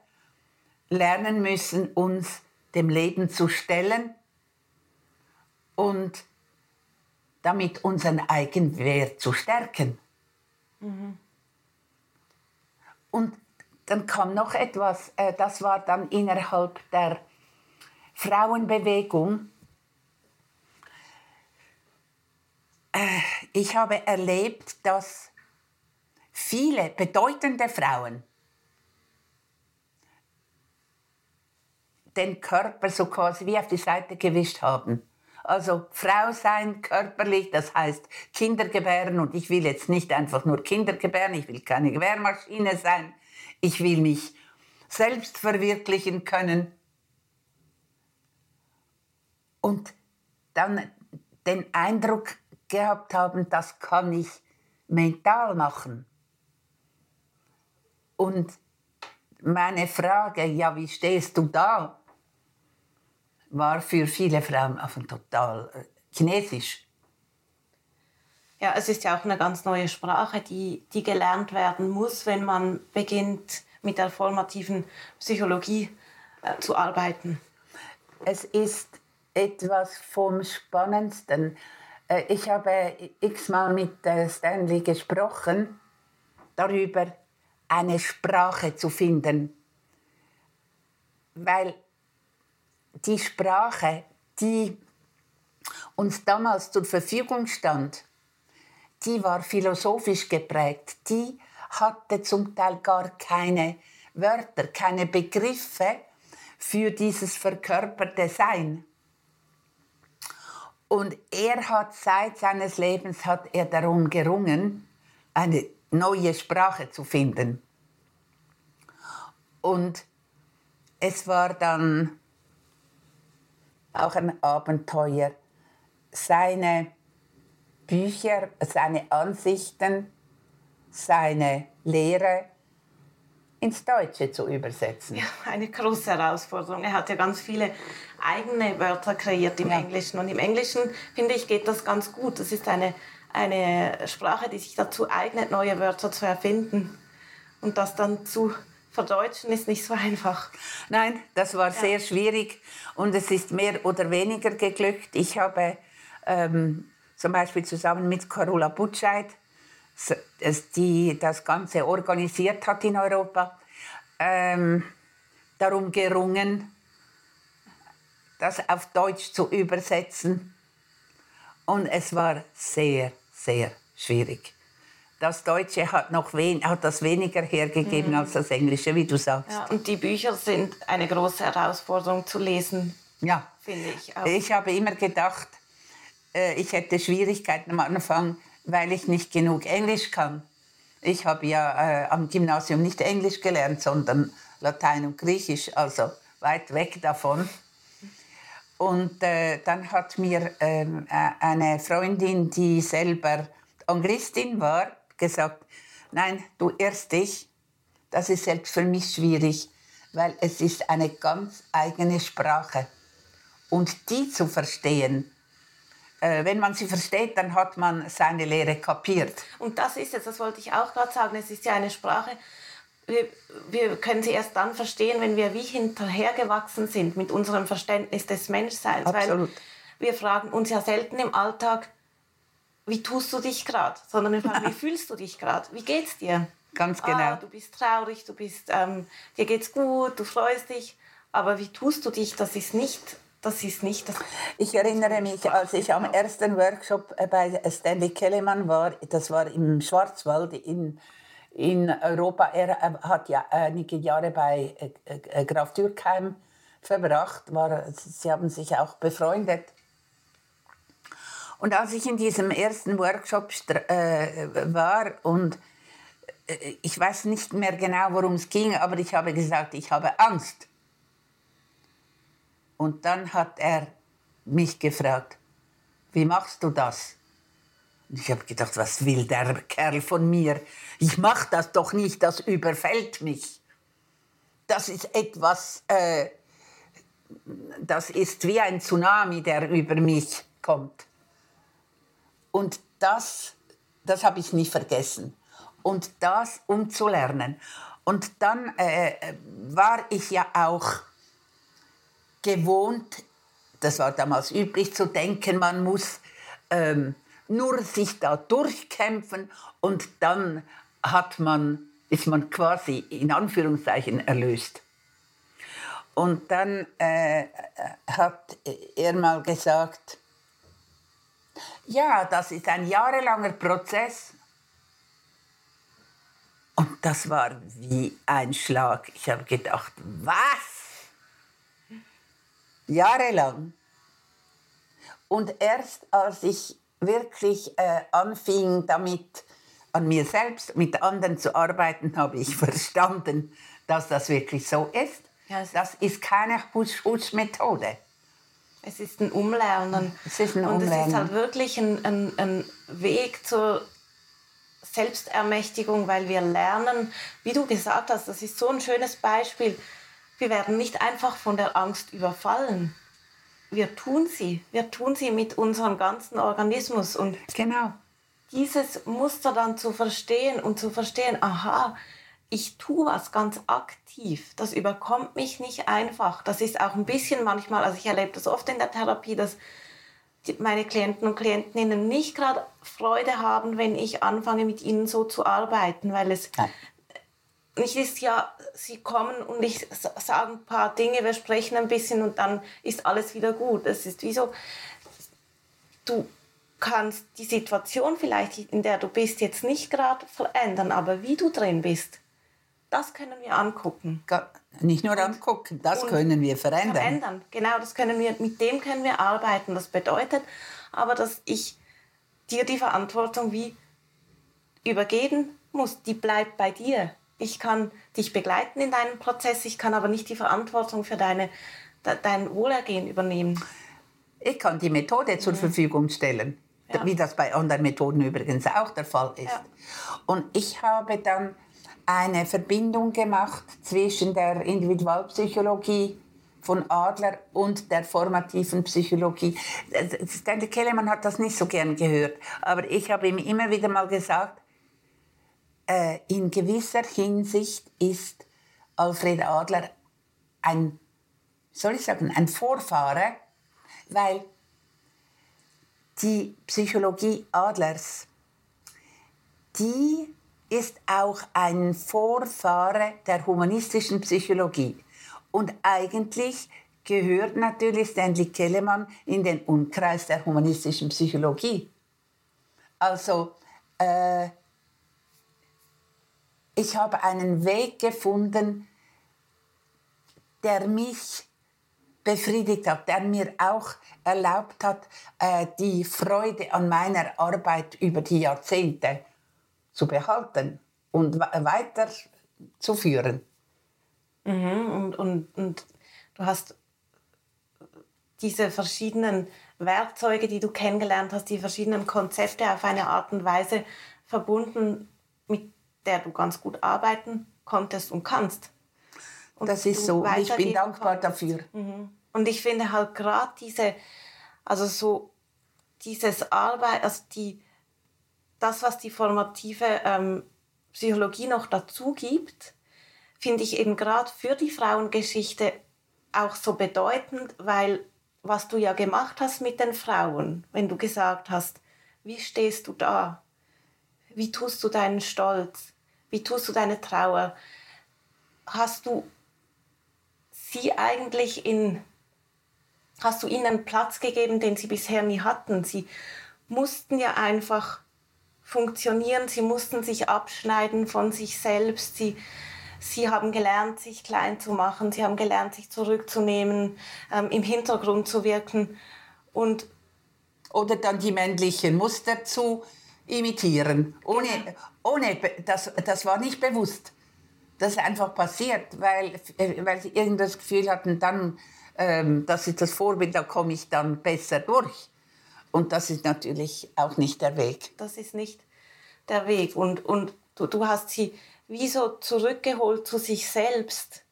lernen müssen, uns dem Leben zu stellen und damit unseren Eigenwert zu stärken. Mhm. Und dann kam noch etwas, äh, das war dann innerhalb der Frauenbewegung. Äh, ich habe erlebt, dass viele bedeutende Frauen den Körper so quasi wie auf die Seite gewischt haben. Also Frau sein körperlich, das heißt Kinder gebären und ich will jetzt nicht einfach nur Kinder gebären, ich will keine Gebärmaschine sein, ich will mich selbst verwirklichen können und dann den Eindruck gehabt haben, das kann ich mental machen. Und meine Frage, ja, wie stehst du da? War für viele Frauen auf total äh, chinesisch. Ja, es ist ja auch eine ganz neue Sprache, die, die gelernt werden muss, wenn man beginnt, mit der formativen Psychologie äh, zu arbeiten. Es ist etwas vom Spannendsten. Äh, ich habe x-mal mit äh, Stanley gesprochen darüber, eine Sprache zu finden. Weil die Sprache, die uns damals zur Verfügung stand, die war philosophisch geprägt. Die hatte zum Teil gar keine Wörter, keine Begriffe für dieses verkörperte Sein. Und er hat seit seines Lebens hat er darum gerungen, eine neue Sprache zu finden. Und es war dann auch ein Abenteuer. Seine Bücher, seine Ansichten, seine Lehre ins Deutsche zu übersetzen. Ja, eine große Herausforderung. Er hat ja ganz viele eigene Wörter kreiert im ja. Englischen. Und im Englischen, finde ich, geht das ganz gut. Das ist eine, eine Sprache, die sich dazu eignet, neue Wörter zu erfinden und das dann zu verdeutschen ist nicht so einfach. Nein, das war ja. sehr schwierig und es ist mehr oder weniger geglückt. Ich habe ähm, zum Beispiel zusammen mit Carola Butscheid, die das Ganze organisiert hat in Europa, ähm, darum gerungen, das auf Deutsch zu übersetzen. Und es war sehr, sehr schwierig das Deutsche hat, noch wen, hat das weniger hergegeben mhm. als das Englische, wie du sagst. Ja, und die Bücher sind eine große Herausforderung zu lesen, ja. finde ich. Auch. Ich habe immer gedacht, äh, ich hätte Schwierigkeiten am Anfang, weil ich nicht genug Englisch kann. Ich habe ja äh, am Gymnasium nicht Englisch gelernt, sondern Latein und Griechisch, also weit weg davon. Und äh, dann hat mir ähm, äh, eine Freundin, die selber Anglistin war, gesagt, nein, du irrst dich. Das ist selbst für mich schwierig, weil es ist eine ganz eigene Sprache. Und die zu verstehen, äh, wenn man sie versteht, dann hat man seine Lehre kapiert. Und das ist es, das wollte ich auch gerade sagen, es ist ja eine Sprache, wir, wir können sie erst dann verstehen, wenn wir wie hinterhergewachsen sind mit unserem Verständnis des Menschseins. Absolut. Weil wir fragen uns ja selten im Alltag, wie tust du dich gerade, sondern fragen, wie *laughs* fühlst du dich gerade, wie geht's dir? Ganz genau. Ah, du bist traurig, du bist, ähm, dir geht's gut, du freust dich, aber wie tust du dich, das ist nicht das ist nicht das. Ich erinnere mich, als ich am ersten Workshop äh, bei Stanley Kellemann war, das war im Schwarzwald in, in Europa. Er hat ja einige Jahre bei äh, äh, Graf Dürkheim verbracht. War, sie haben sich auch befreundet. Und als ich in diesem ersten Workshop äh, war und äh, ich weiß nicht mehr genau, worum es ging, aber ich habe gesagt, ich habe Angst. Und dann hat er mich gefragt, wie machst du das? Und ich habe gedacht, was will der Kerl von mir? Ich mache das doch nicht, das überfällt mich. Das ist etwas, äh, das ist wie ein Tsunami, der über mich kommt. Und das, das habe ich nie vergessen. Und das umzulernen. Und dann äh, war ich ja auch gewohnt, das war damals üblich zu denken, man muss ähm, nur sich da durchkämpfen und dann hat man, ist man quasi in Anführungszeichen erlöst. Und dann äh, hat er mal gesagt, ja, das ist ein jahrelanger Prozess. Und das war wie ein Schlag. Ich habe gedacht, was? jahrelang. Und erst als ich wirklich äh, anfing, damit an mir selbst, mit anderen zu arbeiten, habe ich *laughs* verstanden, dass das wirklich so ist. Ja, das ist keine Husch-Husch-Methode. Es ist ein Umlernen. Es ist ein Und Umlernen. es ist halt wirklich ein, ein, ein Weg zur Selbstermächtigung, weil wir lernen, wie du gesagt hast, das ist so ein schönes Beispiel. Wir werden nicht einfach von der Angst überfallen. Wir tun sie. Wir tun sie mit unserem ganzen Organismus. Und genau. dieses Muster dann zu verstehen und zu verstehen, aha, ich tue was ganz aktiv. Das überkommt mich nicht einfach. Das ist auch ein bisschen manchmal, also ich erlebe das oft in der Therapie, dass meine Klienten und Klientinnen nicht gerade Freude haben, wenn ich anfange, mit ihnen so zu arbeiten, weil es Nein nicht ist ja, sie kommen und ich sage ein paar Dinge, wir sprechen ein bisschen und dann ist alles wieder gut. Es ist wie so, du kannst die Situation vielleicht, in der du bist, jetzt nicht gerade verändern, aber wie du drin bist, das können wir angucken. Nicht nur angucken, das können wir verändern. Verändern, genau, das können wir, mit dem können wir arbeiten. Das bedeutet aber, dass ich dir die Verantwortung wie übergeben muss, die bleibt bei dir ich kann dich begleiten in deinem Prozess, ich kann aber nicht die Verantwortung für deine, dein Wohlergehen übernehmen. Ich kann die Methode zur mhm. Verfügung stellen, ja. wie das bei anderen Methoden übrigens auch der Fall ist. Ja. Und ich habe dann eine Verbindung gemacht zwischen der Individualpsychologie von Adler und der formativen Psychologie. Stanley Kellermann hat das nicht so gern gehört, aber ich habe ihm immer wieder mal gesagt, äh, in gewisser Hinsicht ist Alfred Adler ein, soll ich sagen, ein Vorfahre, weil die Psychologie Adlers, die ist auch ein Vorfahre der humanistischen Psychologie. Und eigentlich gehört natürlich Stanley Kellemann in den Umkreis der humanistischen Psychologie. Also äh, ich habe einen Weg gefunden, der mich befriedigt hat, der mir auch erlaubt hat, äh, die Freude an meiner Arbeit über die Jahrzehnte zu behalten und weiterzuführen. Mhm, und, und, und du hast diese verschiedenen Werkzeuge, die du kennengelernt hast, die verschiedenen Konzepte auf eine Art und Weise verbunden mit der du ganz gut arbeiten konntest und kannst. Und das ist so. Ich bin dankbar dafür. Mhm. Und ich finde halt gerade diese, also so dieses Arbeit, also die, das, was die formative ähm, Psychologie noch dazu gibt, finde ich eben gerade für die Frauengeschichte auch so bedeutend, weil was du ja gemacht hast mit den Frauen, wenn du gesagt hast, wie stehst du da? Wie tust du deinen Stolz? Wie tust du deine Trauer? Hast du sie eigentlich in hast du ihnen Platz gegeben, den sie bisher nie hatten. Sie mussten ja einfach funktionieren, sie mussten sich abschneiden von sich selbst, sie, sie haben gelernt, sich klein zu machen, sie haben gelernt, sich zurückzunehmen, ähm, im Hintergrund zu wirken und oder dann die männlichen Muster zu imitieren. Ohne, genau. ohne das, das war nicht bewusst. Das ist einfach passiert, weil, weil sie irgendwas Gefühl hatten, dann ähm, das ist das Vorbild, da komme ich dann besser durch. Und das ist natürlich auch nicht der Weg. Das ist nicht der Weg. Und, und du, du hast sie wie so zurückgeholt zu sich selbst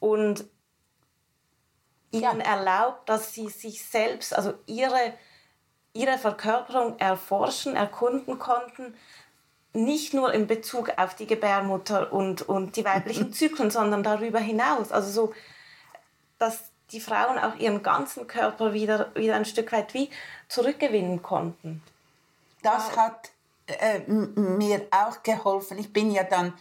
und ihnen ja. erlaubt, dass sie sich selbst, also ihre, ihre Verkörperung erforschen, erkunden konnten, nicht nur in Bezug auf die Gebärmutter und, und die weiblichen *laughs* Zyklen, sondern darüber hinaus. Also so dass die Frauen auch ihren ganzen Körper wieder, wieder ein Stück weit wie zurückgewinnen konnten. Das hat äh, mir auch geholfen. Ich bin ja dann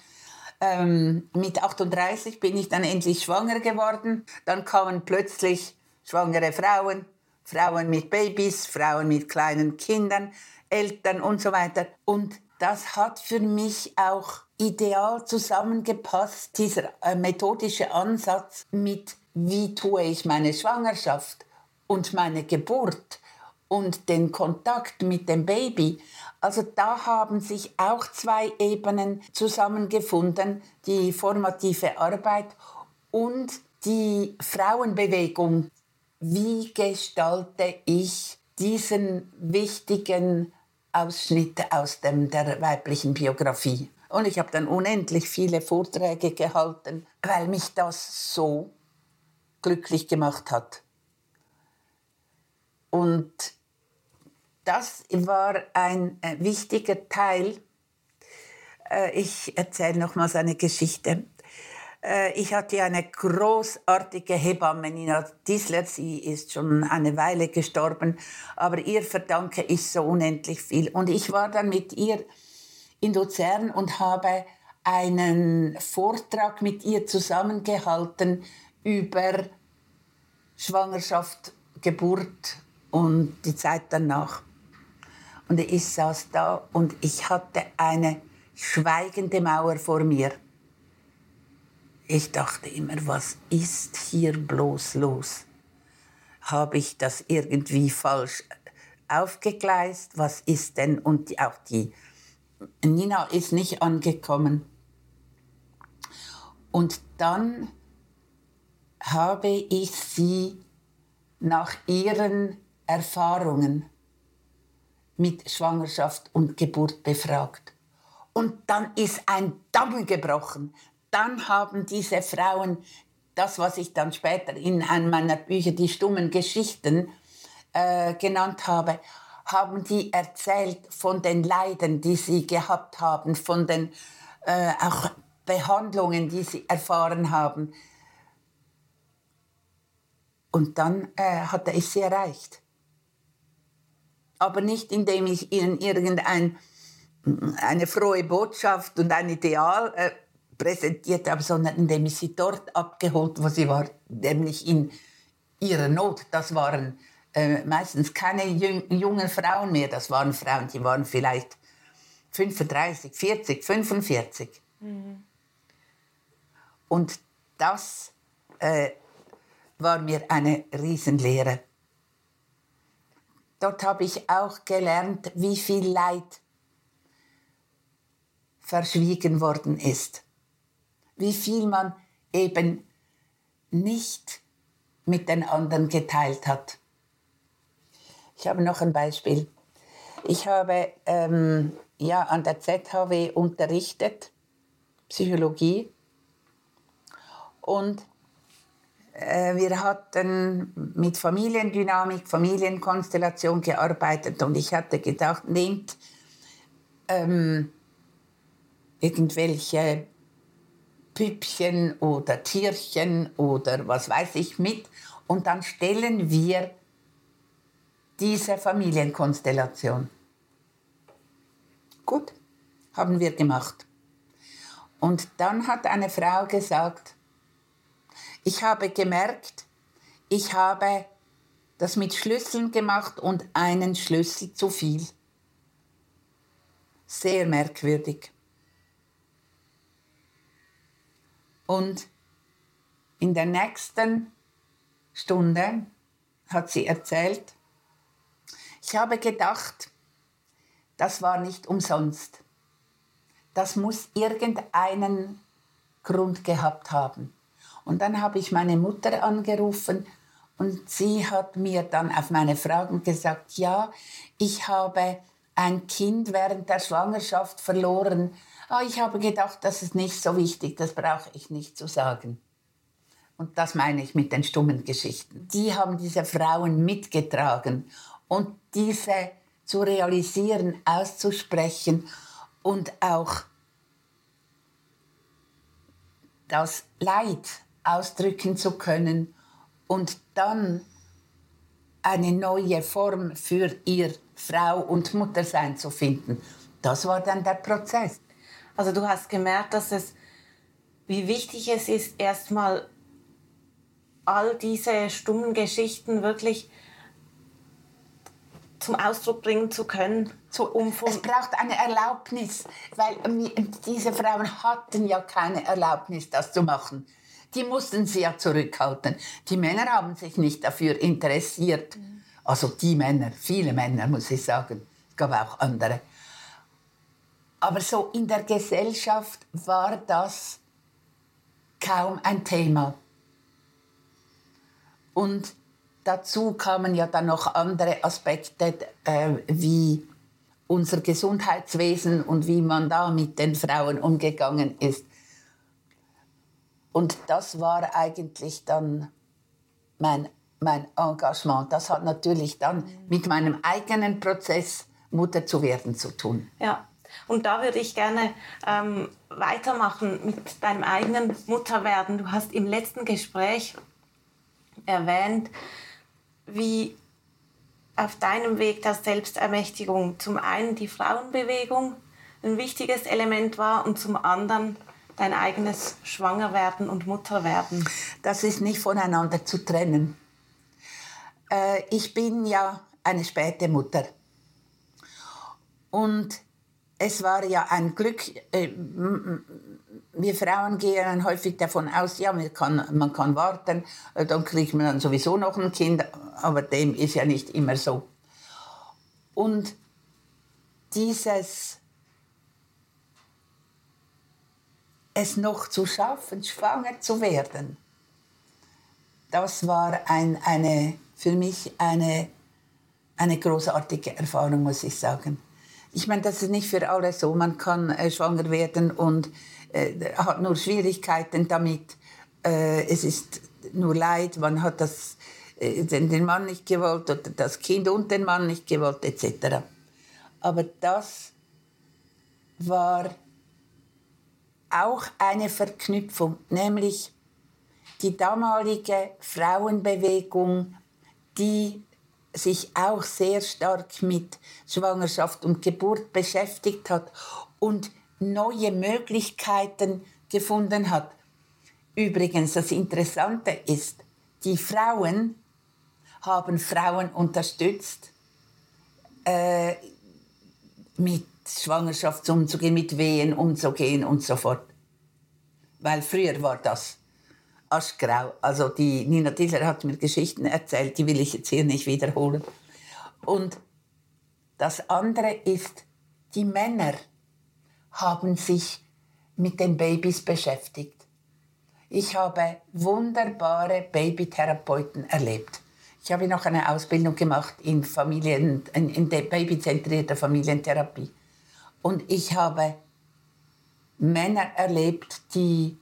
ähm, mit 38 bin ich dann endlich schwanger geworden. Dann kamen plötzlich schwangere Frauen, Frauen mit Babys, Frauen mit kleinen Kindern, Eltern und so weiter. Und das hat für mich auch ideal zusammengepasst, dieser äh, methodische Ansatz mit wie tue ich meine Schwangerschaft und meine Geburt und den Kontakt mit dem Baby. Also da haben sich auch zwei Ebenen zusammengefunden, die formative Arbeit und die Frauenbewegung. Wie gestalte ich diesen wichtigen Ausschnitt aus dem, der weiblichen Biografie? Und ich habe dann unendlich viele Vorträge gehalten, weil mich das so glücklich gemacht hat. Und das war ein äh, wichtiger Teil. Äh, ich erzähle nochmals eine Geschichte. Äh, ich hatte eine großartige Hebamme, Nina Diesler. Sie ist schon eine Weile gestorben, aber ihr verdanke ich so unendlich viel. Und ich war dann mit ihr in Luzern und habe einen Vortrag mit ihr zusammengehalten über Schwangerschaft, Geburt und die Zeit danach. Und ich saß da und ich hatte eine schweigende Mauer vor mir. Ich dachte immer, was ist hier bloß los? Habe ich das irgendwie falsch aufgegleist? Was ist denn? Und auch die Nina ist nicht angekommen. Und dann habe ich sie nach ihren Erfahrungen mit Schwangerschaft und Geburt befragt. Und dann ist ein Damm gebrochen. Dann haben diese Frauen das, was ich dann später in einem meiner Bücher die stummen Geschichten äh, genannt habe, haben die erzählt von den Leiden, die sie gehabt haben, von den äh, auch Behandlungen, die sie erfahren haben. Und dann äh, hatte ich sie erreicht. Aber nicht, indem ich ihnen irgendeine frohe Botschaft und ein Ideal äh, präsentiert habe, sondern indem ich sie dort abgeholt, wo sie war, nämlich in ihrer Not. Das waren äh, meistens keine jungen Frauen mehr, das waren Frauen, die waren vielleicht 35, 40, 45. Mhm. Und das äh, war mir eine Riesenlehre. Dort habe ich auch gelernt, wie viel Leid verschwiegen worden ist. Wie viel man eben nicht mit den anderen geteilt hat. Ich habe noch ein Beispiel. Ich habe ähm, ja, an der ZHW unterrichtet, Psychologie. Und wir hatten mit Familiendynamik, Familienkonstellation gearbeitet und ich hatte gedacht, nehmt ähm, irgendwelche Püppchen oder Tierchen oder was weiß ich mit und dann stellen wir diese Familienkonstellation. Gut, haben wir gemacht. Und dann hat eine Frau gesagt, ich habe gemerkt, ich habe das mit Schlüsseln gemacht und einen Schlüssel zu viel. Sehr merkwürdig. Und in der nächsten Stunde hat sie erzählt, ich habe gedacht, das war nicht umsonst. Das muss irgendeinen Grund gehabt haben. Und dann habe ich meine Mutter angerufen und sie hat mir dann auf meine Fragen gesagt, ja, ich habe ein Kind während der Schwangerschaft verloren. Oh, ich habe gedacht, das ist nicht so wichtig, das brauche ich nicht zu sagen. Und das meine ich mit den stummen Geschichten. Die haben diese Frauen mitgetragen und diese zu realisieren, auszusprechen und auch das Leid ausdrücken zu können und dann eine neue Form für ihr Frau und Muttersein zu finden. Das war dann der Prozess. Also du hast gemerkt, dass es, wie wichtig es ist, erstmal all diese stummen Geschichten wirklich zum Ausdruck bringen zu können. Um es braucht eine Erlaubnis, weil diese Frauen hatten ja keine Erlaubnis, das zu machen. Die mussten ja zurückhalten. Die Männer haben sich nicht dafür interessiert. Also die Männer, viele Männer, muss ich sagen. Es gab auch andere. Aber so in der Gesellschaft war das kaum ein Thema. Und dazu kamen ja dann noch andere Aspekte, äh, wie unser Gesundheitswesen und wie man da mit den Frauen umgegangen ist. Und das war eigentlich dann mein, mein Engagement. Das hat natürlich dann mit meinem eigenen Prozess, Mutter zu werden, zu tun. Ja, und da würde ich gerne ähm, weitermachen mit deinem eigenen Mutterwerden. Du hast im letzten Gespräch erwähnt, wie auf deinem Weg der Selbstermächtigung zum einen die Frauenbewegung ein wichtiges Element war und zum anderen dein eigenes Schwangerwerden und Mutterwerden? Das ist nicht voneinander zu trennen. Äh, ich bin ja eine späte Mutter. Und es war ja ein Glück, äh, wir Frauen gehen häufig davon aus, ja, man kann, man kann warten, äh, dann kriegt man dann sowieso noch ein Kind, aber dem ist ja nicht immer so. Und dieses es noch zu schaffen, schwanger zu werden, das war ein, eine, für mich eine, eine großartige Erfahrung, muss ich sagen. Ich meine, das ist nicht für alle so. Man kann äh, schwanger werden und äh, hat nur Schwierigkeiten damit. Äh, es ist nur Leid. Man hat das, äh, den, den Mann nicht gewollt oder das Kind und den Mann nicht gewollt etc. Aber das war auch eine Verknüpfung, nämlich die damalige Frauenbewegung, die sich auch sehr stark mit Schwangerschaft und Geburt beschäftigt hat und neue Möglichkeiten gefunden hat. Übrigens, das Interessante ist, die Frauen haben Frauen unterstützt, äh, mit Schwangerschaft umzugehen, mit Wehen umzugehen und so fort. Weil früher war das aschgrau. Also die Nina Diller hat mir Geschichten erzählt, die will ich jetzt hier nicht wiederholen. Und das andere ist, die Männer haben sich mit den Babys beschäftigt. Ich habe wunderbare Babytherapeuten erlebt. Ich habe noch eine Ausbildung gemacht in, Familien, in, in der babyzentrierter Familientherapie. Und ich habe Männer erlebt, die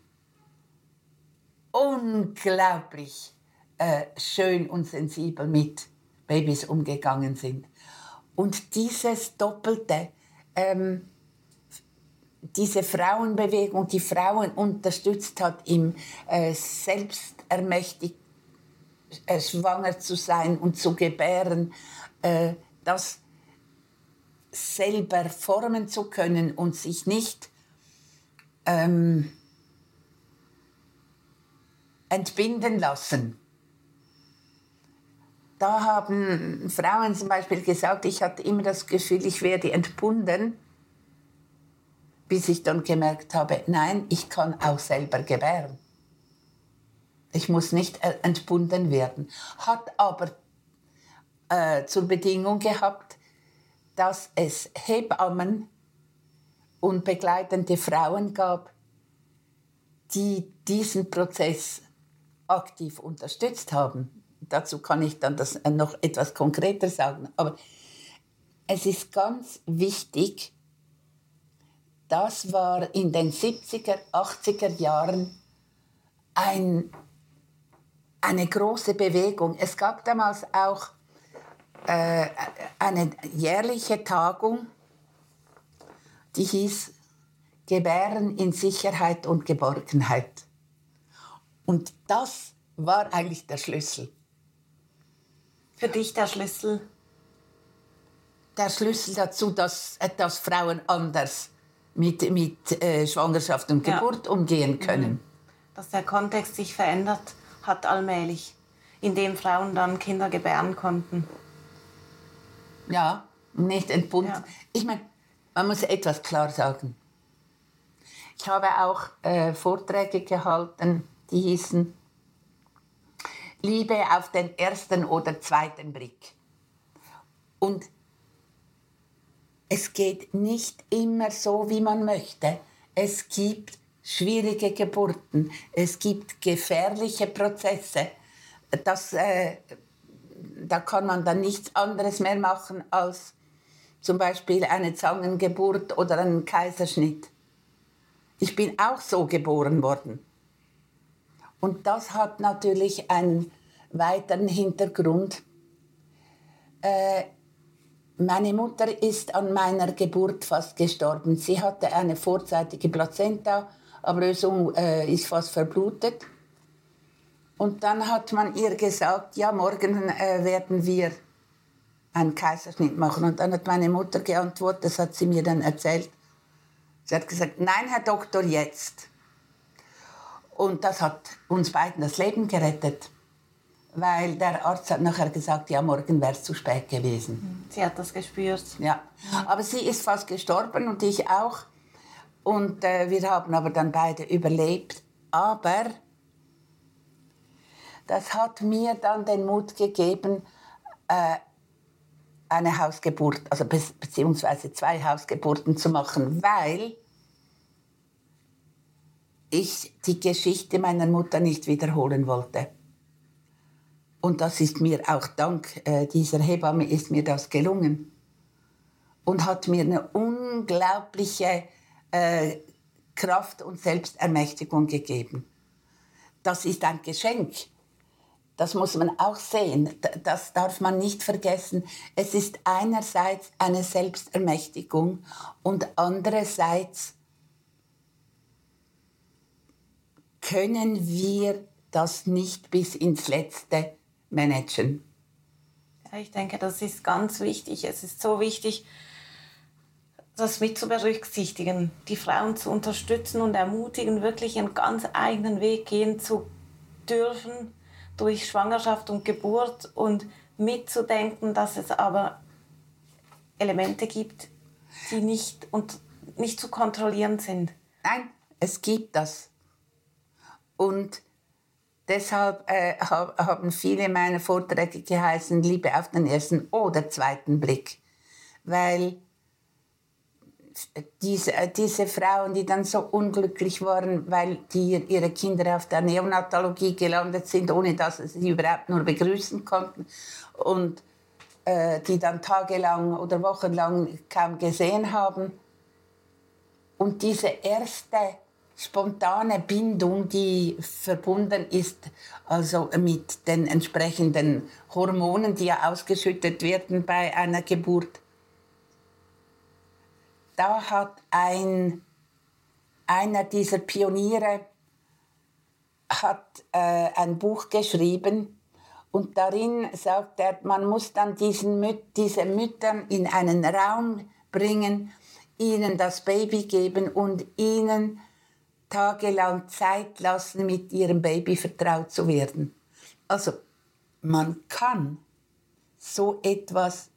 unglaublich äh, schön und sensibel mit Babys umgegangen sind. Und dieses Doppelte, ähm, diese Frauenbewegung, die Frauen unterstützt hat, im äh, selbstermächtigt äh, schwanger zu sein und zu gebären, äh, das selber formen zu können und sich nicht ähm, entbinden lassen. Da haben Frauen zum Beispiel gesagt, ich hatte immer das Gefühl, ich werde entbunden, bis ich dann gemerkt habe, nein, ich kann auch selber gebären. Ich muss nicht äh, entbunden werden. Hat aber äh, zur Bedingung gehabt, dass es Hebammen und begleitende Frauen gab, die diesen Prozess aktiv unterstützt haben. Dazu kann ich dann das noch etwas konkreter sagen. Aber es ist ganz wichtig, das war in den 70er, 80er Jahren ein, eine große Bewegung. Es gab damals auch äh, eine jährliche Tagung, die hieß Gebären in Sicherheit und Geborgenheit. Und das war eigentlich der Schlüssel. Für dich der Schlüssel? Der Schlüssel dazu, dass, dass Frauen anders mit, mit äh, Schwangerschaft und Geburt ja. umgehen können. Mhm. Dass der Kontext sich verändert hat allmählich, indem Frauen dann Kinder gebären konnten. Ja, nicht entbunden. Ja. Ich meine, man muss etwas klar sagen. Ich habe auch äh, Vorträge gehalten, die hießen Liebe auf den ersten oder zweiten Blick. Und es geht nicht immer so, wie man möchte. Es gibt schwierige Geburten, es gibt gefährliche Prozesse. Das, äh, da kann man dann nichts anderes mehr machen als zum Beispiel eine Zangengeburt oder einen Kaiserschnitt. Ich bin auch so geboren worden. Und das hat natürlich einen weiteren Hintergrund. Äh, meine Mutter ist an meiner Geburt fast gestorben. Sie hatte eine vorzeitige Plazenta-Abrösung, äh, ist fast verblutet. Und dann hat man ihr gesagt, ja, morgen äh, werden wir einen Kaiserschnitt machen. Und dann hat meine Mutter geantwortet, das hat sie mir dann erzählt. Sie hat gesagt, nein, Herr Doktor, jetzt. Und das hat uns beiden das Leben gerettet. Weil der Arzt hat nachher gesagt, ja, morgen wäre es zu spät gewesen. Sie hat das gespürt. Ja, aber sie ist fast gestorben und ich auch. Und äh, wir haben aber dann beide überlebt. Aber das hat mir dann den Mut gegeben, äh, eine Hausgeburt, also be beziehungsweise zwei Hausgeburten zu machen, weil ich die Geschichte meiner Mutter nicht wiederholen wollte. Und das ist mir auch dank äh, dieser Hebamme ist mir das gelungen und hat mir eine unglaubliche äh, Kraft und Selbstermächtigung gegeben. Das ist ein Geschenk. Das muss man auch sehen. Das darf man nicht vergessen. Es ist einerseits eine Selbstermächtigung und andererseits können wir das nicht bis ins Letzte managen. Ja, ich denke, das ist ganz wichtig. Es ist so wichtig, das mit zu berücksichtigen, die Frauen zu unterstützen und ermutigen, wirklich einen ganz eigenen Weg gehen zu dürfen durch Schwangerschaft und Geburt und mitzudenken, dass es aber Elemente gibt, die nicht, und nicht zu kontrollieren sind. Nein, es gibt das. Und deshalb äh, haben viele meiner Vorträge geheißen, Liebe auf den ersten oder zweiten Blick. Weil diese, äh, diese Frauen, die dann so unglücklich waren, weil die ihre Kinder auf der Neonatologie gelandet sind, ohne dass sie sie überhaupt nur begrüßen konnten und äh, die dann tagelang oder wochenlang kaum gesehen haben. Und diese erste spontane Bindung, die verbunden ist also mit den entsprechenden Hormonen, die ja ausgeschüttet werden bei einer Geburt. Da hat ein, einer dieser Pioniere hat, äh, ein Buch geschrieben und darin sagt er, man muss dann diesen Müt diese Müttern in einen Raum bringen, ihnen das Baby geben und ihnen tagelang Zeit lassen, mit ihrem Baby vertraut zu werden. Also man kann so etwas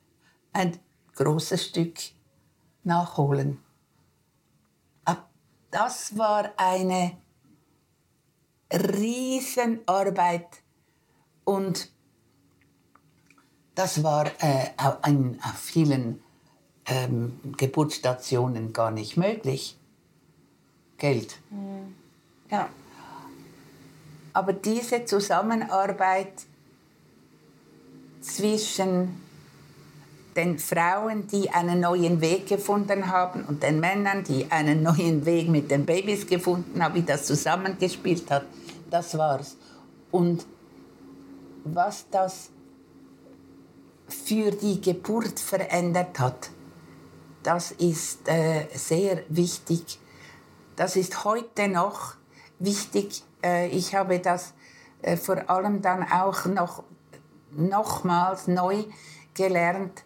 ein großes Stück nachholen. Das war eine Riesenarbeit und das war äh, an vielen ähm, Geburtsstationen gar nicht möglich. Geld. Ja. Aber diese Zusammenarbeit zwischen den Frauen, die einen neuen Weg gefunden haben und den Männern, die einen *laughs* neuen Weg mit den Babys gefunden haben, wie das zusammengespielt hat, das war's. Und was das für die Geburt verändert hat, das ist äh, sehr wichtig. Das ist heute noch wichtig. Äh, ich habe das äh, vor allem dann auch noch nochmals neu gelernt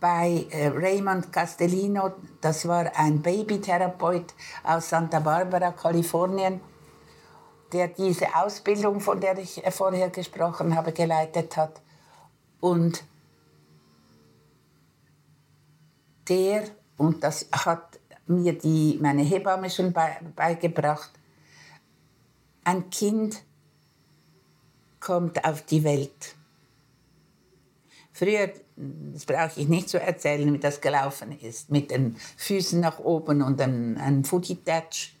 bei äh, Raymond Castellino. Das war ein Babytherapeut aus Santa Barbara, Kalifornien, der diese Ausbildung, von der ich vorher gesprochen habe, geleitet hat. Und der, und das hat mir die, meine Hebamme schon bei, beigebracht, ein Kind kommt auf die Welt. Früher, das brauche ich nicht zu erzählen, wie das gelaufen ist, mit den Füßen nach oben und einem, einem Footy-Touch.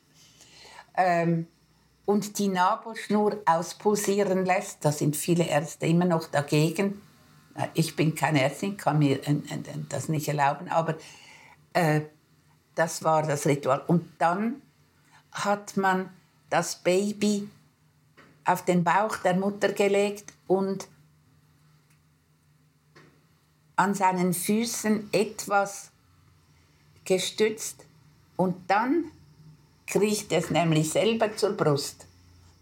Ähm, und die Nabelschnur auspulsieren lässt, da sind viele Ärzte immer noch dagegen. Äh, ich bin keine Ärztin, kann mir das nicht erlauben, aber äh, das war das Ritual. Und dann hat man das Baby auf den Bauch der Mutter gelegt und an seinen Füßen etwas gestützt und dann kriecht es nämlich selber zur Brust.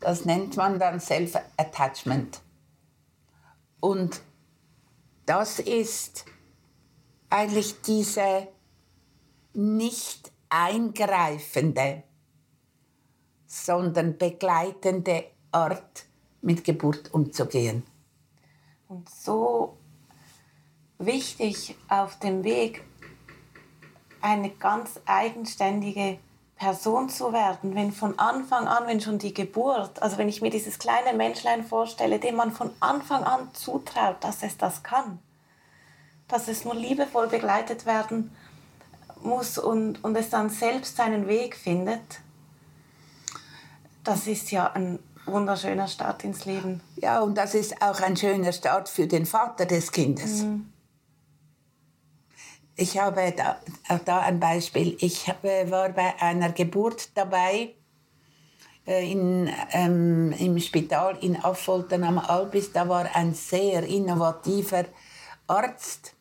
Das nennt man dann Self-Attachment. Und das ist eigentlich diese nicht eingreifende, sondern begleitende Art, mit Geburt umzugehen. Und so wichtig auf dem Weg, eine ganz eigenständige Person zu werden, wenn von Anfang an, wenn schon die Geburt, also wenn ich mir dieses kleine Menschlein vorstelle, dem man von Anfang an zutraut, dass es das kann, dass es nur liebevoll begleitet werden muss und, und es dann selbst seinen Weg findet, das ist ja ein wunderschöner Start ins Leben. Ja, und das ist auch ein schöner Start für den Vater des Kindes. Mhm. Ich habe da, auch da ein Beispiel. Ich war bei einer Geburt dabei äh, in, ähm, im Spital in Affoltern am Albis. Da war ein sehr innovativer Arzt,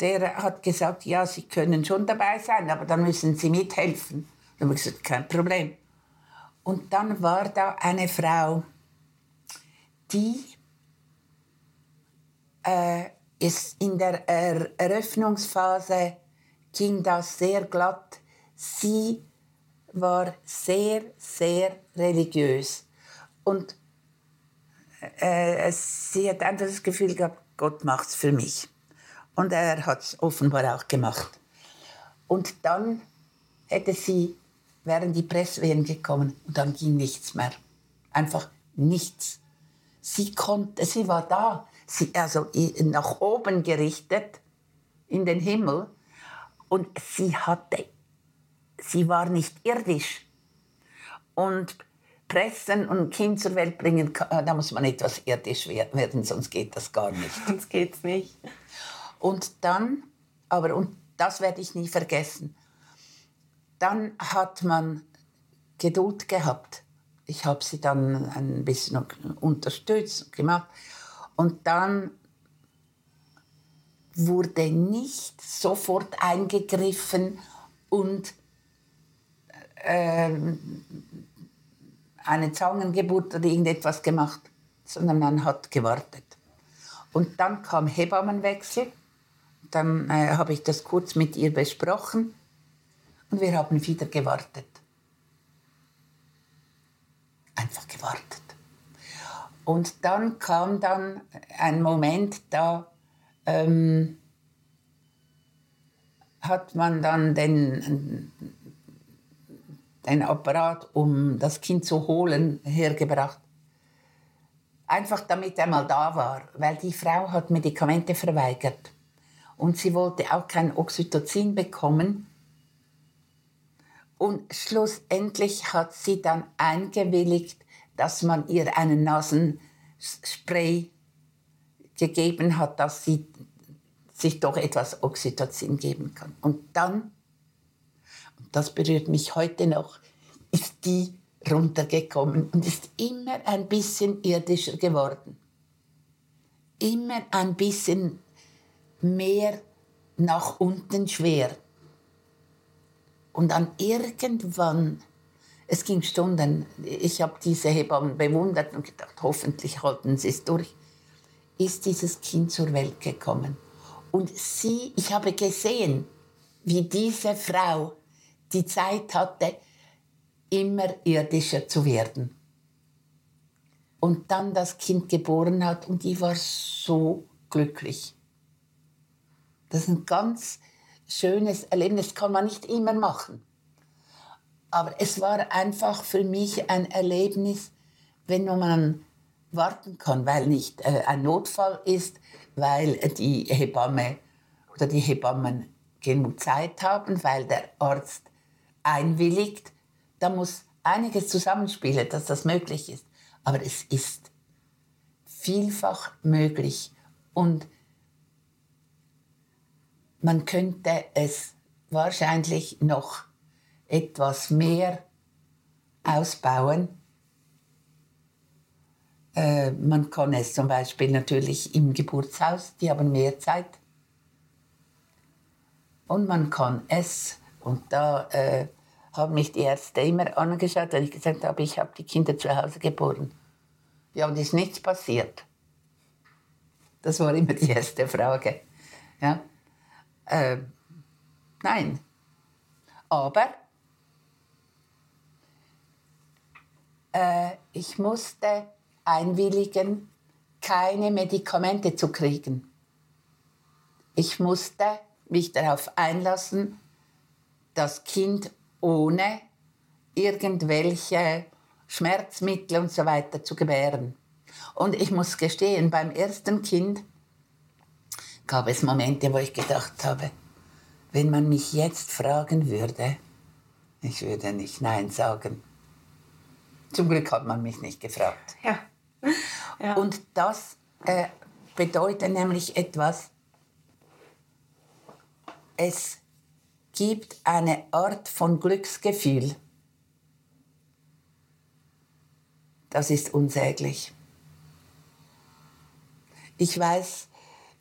der hat gesagt, ja, Sie können schon dabei sein, aber dann müssen Sie mithelfen. Dann habe ich gesagt, kein Problem. Und dann war da eine Frau, die äh, ist in der er Eröffnungsphase ging das sehr glatt. Sie war sehr, sehr religiös. Und äh, sie hat einfach das Gefühl gehabt, Gott macht es für mich. Und er hat es offenbar auch gemacht. Und dann hätte sie, wären die Presswehen gekommen und dann ging nichts mehr. Einfach nichts. Sie konnte, sie war da, also nach oben gerichtet in den Himmel und sie hatte, sie war nicht irdisch. Und pressen und ein Kind zur Welt bringen, da muss man etwas irdisch werden, sonst geht das gar nicht. *laughs* Sonst geht's nicht. Und dann, aber und das werde ich nie vergessen, dann hat man Geduld gehabt. Ich habe sie dann ein bisschen unterstützt gemacht. Und dann wurde nicht sofort eingegriffen und äh, eine Zangengeburt oder irgendetwas gemacht, sondern man hat gewartet. Und dann kam Hebammenwechsel. Dann äh, habe ich das kurz mit ihr besprochen und wir haben wieder gewartet. Einfach gewartet. Und dann kam dann ein Moment, da ähm, hat man dann den, den Apparat, um das Kind zu holen, hergebracht. Einfach damit er mal da war, weil die Frau hat Medikamente verweigert. Und sie wollte auch kein Oxytocin bekommen. Und schlussendlich hat sie dann eingewilligt, dass man ihr einen Nasenspray gegeben hat, dass sie sich doch etwas Oxytocin geben kann. Und dann, und das berührt mich heute noch, ist die runtergekommen und ist immer ein bisschen irdischer geworden. Immer ein bisschen mehr nach unten schwer. Und dann irgendwann, es ging Stunden, ich habe diese Hebammen bewundert und gedacht, hoffentlich halten sie es durch, ist dieses Kind zur Welt gekommen. Und sie, ich habe gesehen, wie diese Frau die Zeit hatte, immer irdischer zu werden. Und dann das Kind geboren hat und die war so glücklich. Das ist ein ganz schönes Erlebnis, kann man nicht immer machen. Aber es war einfach für mich ein Erlebnis, wenn man warten kann, weil nicht äh, ein Notfall ist, weil die Hebamme oder die Hebammen genug Zeit haben, weil der Arzt einwilligt. Da muss einiges zusammenspielen, dass das möglich ist. Aber es ist vielfach möglich und man könnte es wahrscheinlich noch etwas mehr ausbauen, äh, man kann es zum Beispiel natürlich im Geburtshaus, die haben mehr Zeit. Und man kann es, und da äh, haben mich die Ärzte immer angeschaut, wenn ich gesagt habe, ich habe die Kinder zu Hause geboren. Ja, und ist nichts passiert. Das war immer die erste Frage. Ja? Äh, nein. Aber äh, ich musste einwilligen, keine Medikamente zu kriegen. Ich musste mich darauf einlassen, das Kind ohne irgendwelche Schmerzmittel und so weiter zu gebären. Und ich muss gestehen, beim ersten Kind gab es Momente, wo ich gedacht habe, wenn man mich jetzt fragen würde, ich würde nicht Nein sagen. Zum Glück hat man mich nicht gefragt. Ja. Ja. Und das äh, bedeutet nämlich etwas, es gibt eine Art von Glücksgefühl. Das ist unsäglich. Ich weiß,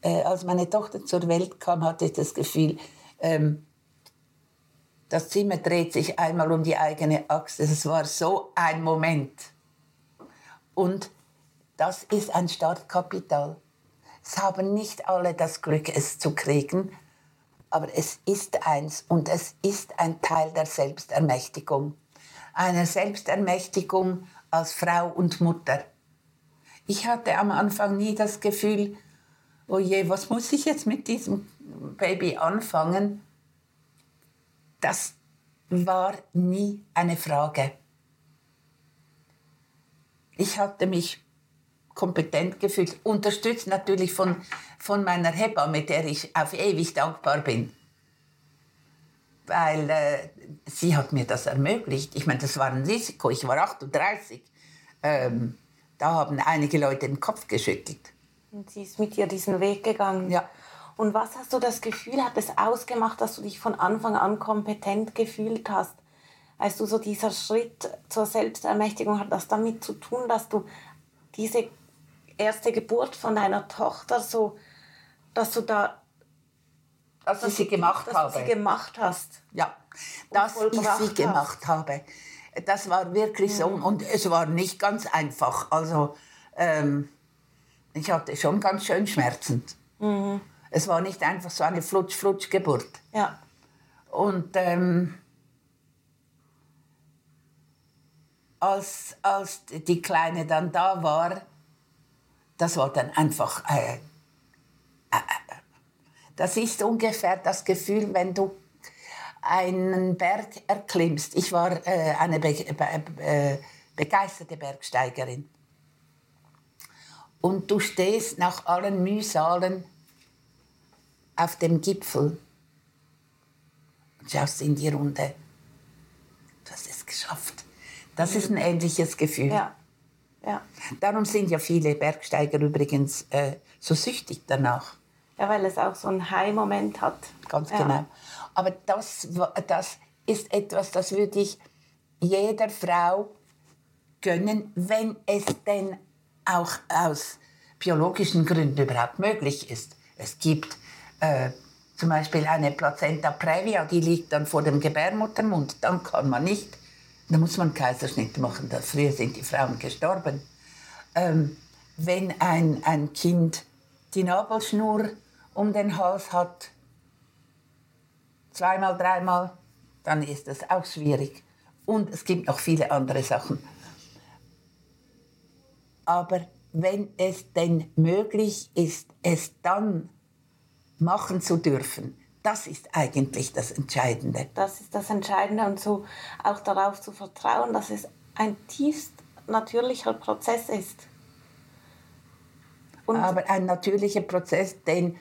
äh, als meine Tochter zur Welt kam, hatte ich das Gefühl, ähm, das Zimmer dreht sich einmal um die eigene Achse. Es war so ein Moment. Und das ist ein Startkapital. Es haben nicht alle das Glück, es zu kriegen, aber es ist eins und es ist ein Teil der Selbstermächtigung. Eine Selbstermächtigung als Frau und Mutter. Ich hatte am Anfang nie das Gefühl, oh je, was muss ich jetzt mit diesem Baby anfangen? Das war nie eine Frage. Ich hatte mich kompetent gefühlt. Unterstützt natürlich von, von meiner Hebamme, der ich auf ewig dankbar bin. Weil äh, sie hat mir das ermöglicht. Ich meine, das war ein Risiko. Ich war 38. Ähm, da haben einige Leute den Kopf geschüttelt. Und sie ist mit dir diesen Weg gegangen. Ja. Und was hast du das Gefühl, hat es ausgemacht, dass du dich von Anfang an kompetent gefühlt hast? weißt du, so dieser Schritt zur Selbstermächtigung hat das damit zu tun, dass du diese erste Geburt von deiner Tochter so, dass du da dass, dass ich sie gemacht dass habe. Du sie gemacht hast. Ja, dass ich sie gemacht habe. Das war wirklich so mhm. und es war nicht ganz einfach. Also ähm, ich hatte schon ganz schön Schmerzen. Mhm. Es war nicht einfach so eine Flutsch-Flutsch-Geburt. Ja. Und ähm, als, als die Kleine dann da war, das war dann einfach... Äh, äh, äh, das ist ungefähr das Gefühl, wenn du einen Berg erklimmst. Ich war äh, eine be be äh, begeisterte Bergsteigerin. Und du stehst nach allen Mühsalen auf dem Gipfel und schaust in die Runde. Du hast es geschafft. Das ist ein ähnliches Gefühl. Ja. Ja. Darum sind ja viele Bergsteiger übrigens äh, so süchtig danach. Ja, weil es auch so einen High-Moment hat. Ganz ja. genau. Aber das, das ist etwas, das würde ich jeder Frau gönnen, wenn es denn auch aus biologischen Gründen überhaupt möglich ist. Es gibt äh, zum Beispiel eine Plazenta previa, die liegt dann vor dem Gebärmuttermund. Dann kann man nicht, da muss man Kaiserschnitt machen. Da früher sind die Frauen gestorben. Ähm, wenn ein, ein Kind die Nabelschnur um den Hals hat, zweimal, dreimal, dann ist das auch schwierig. Und es gibt noch viele andere Sachen. Aber wenn es denn möglich ist, es dann machen zu dürfen, das ist eigentlich das Entscheidende. Das ist das Entscheidende und so auch darauf zu vertrauen, dass es ein tiefst natürlicher Prozess ist. Und Aber ein natürlicher Prozess, den,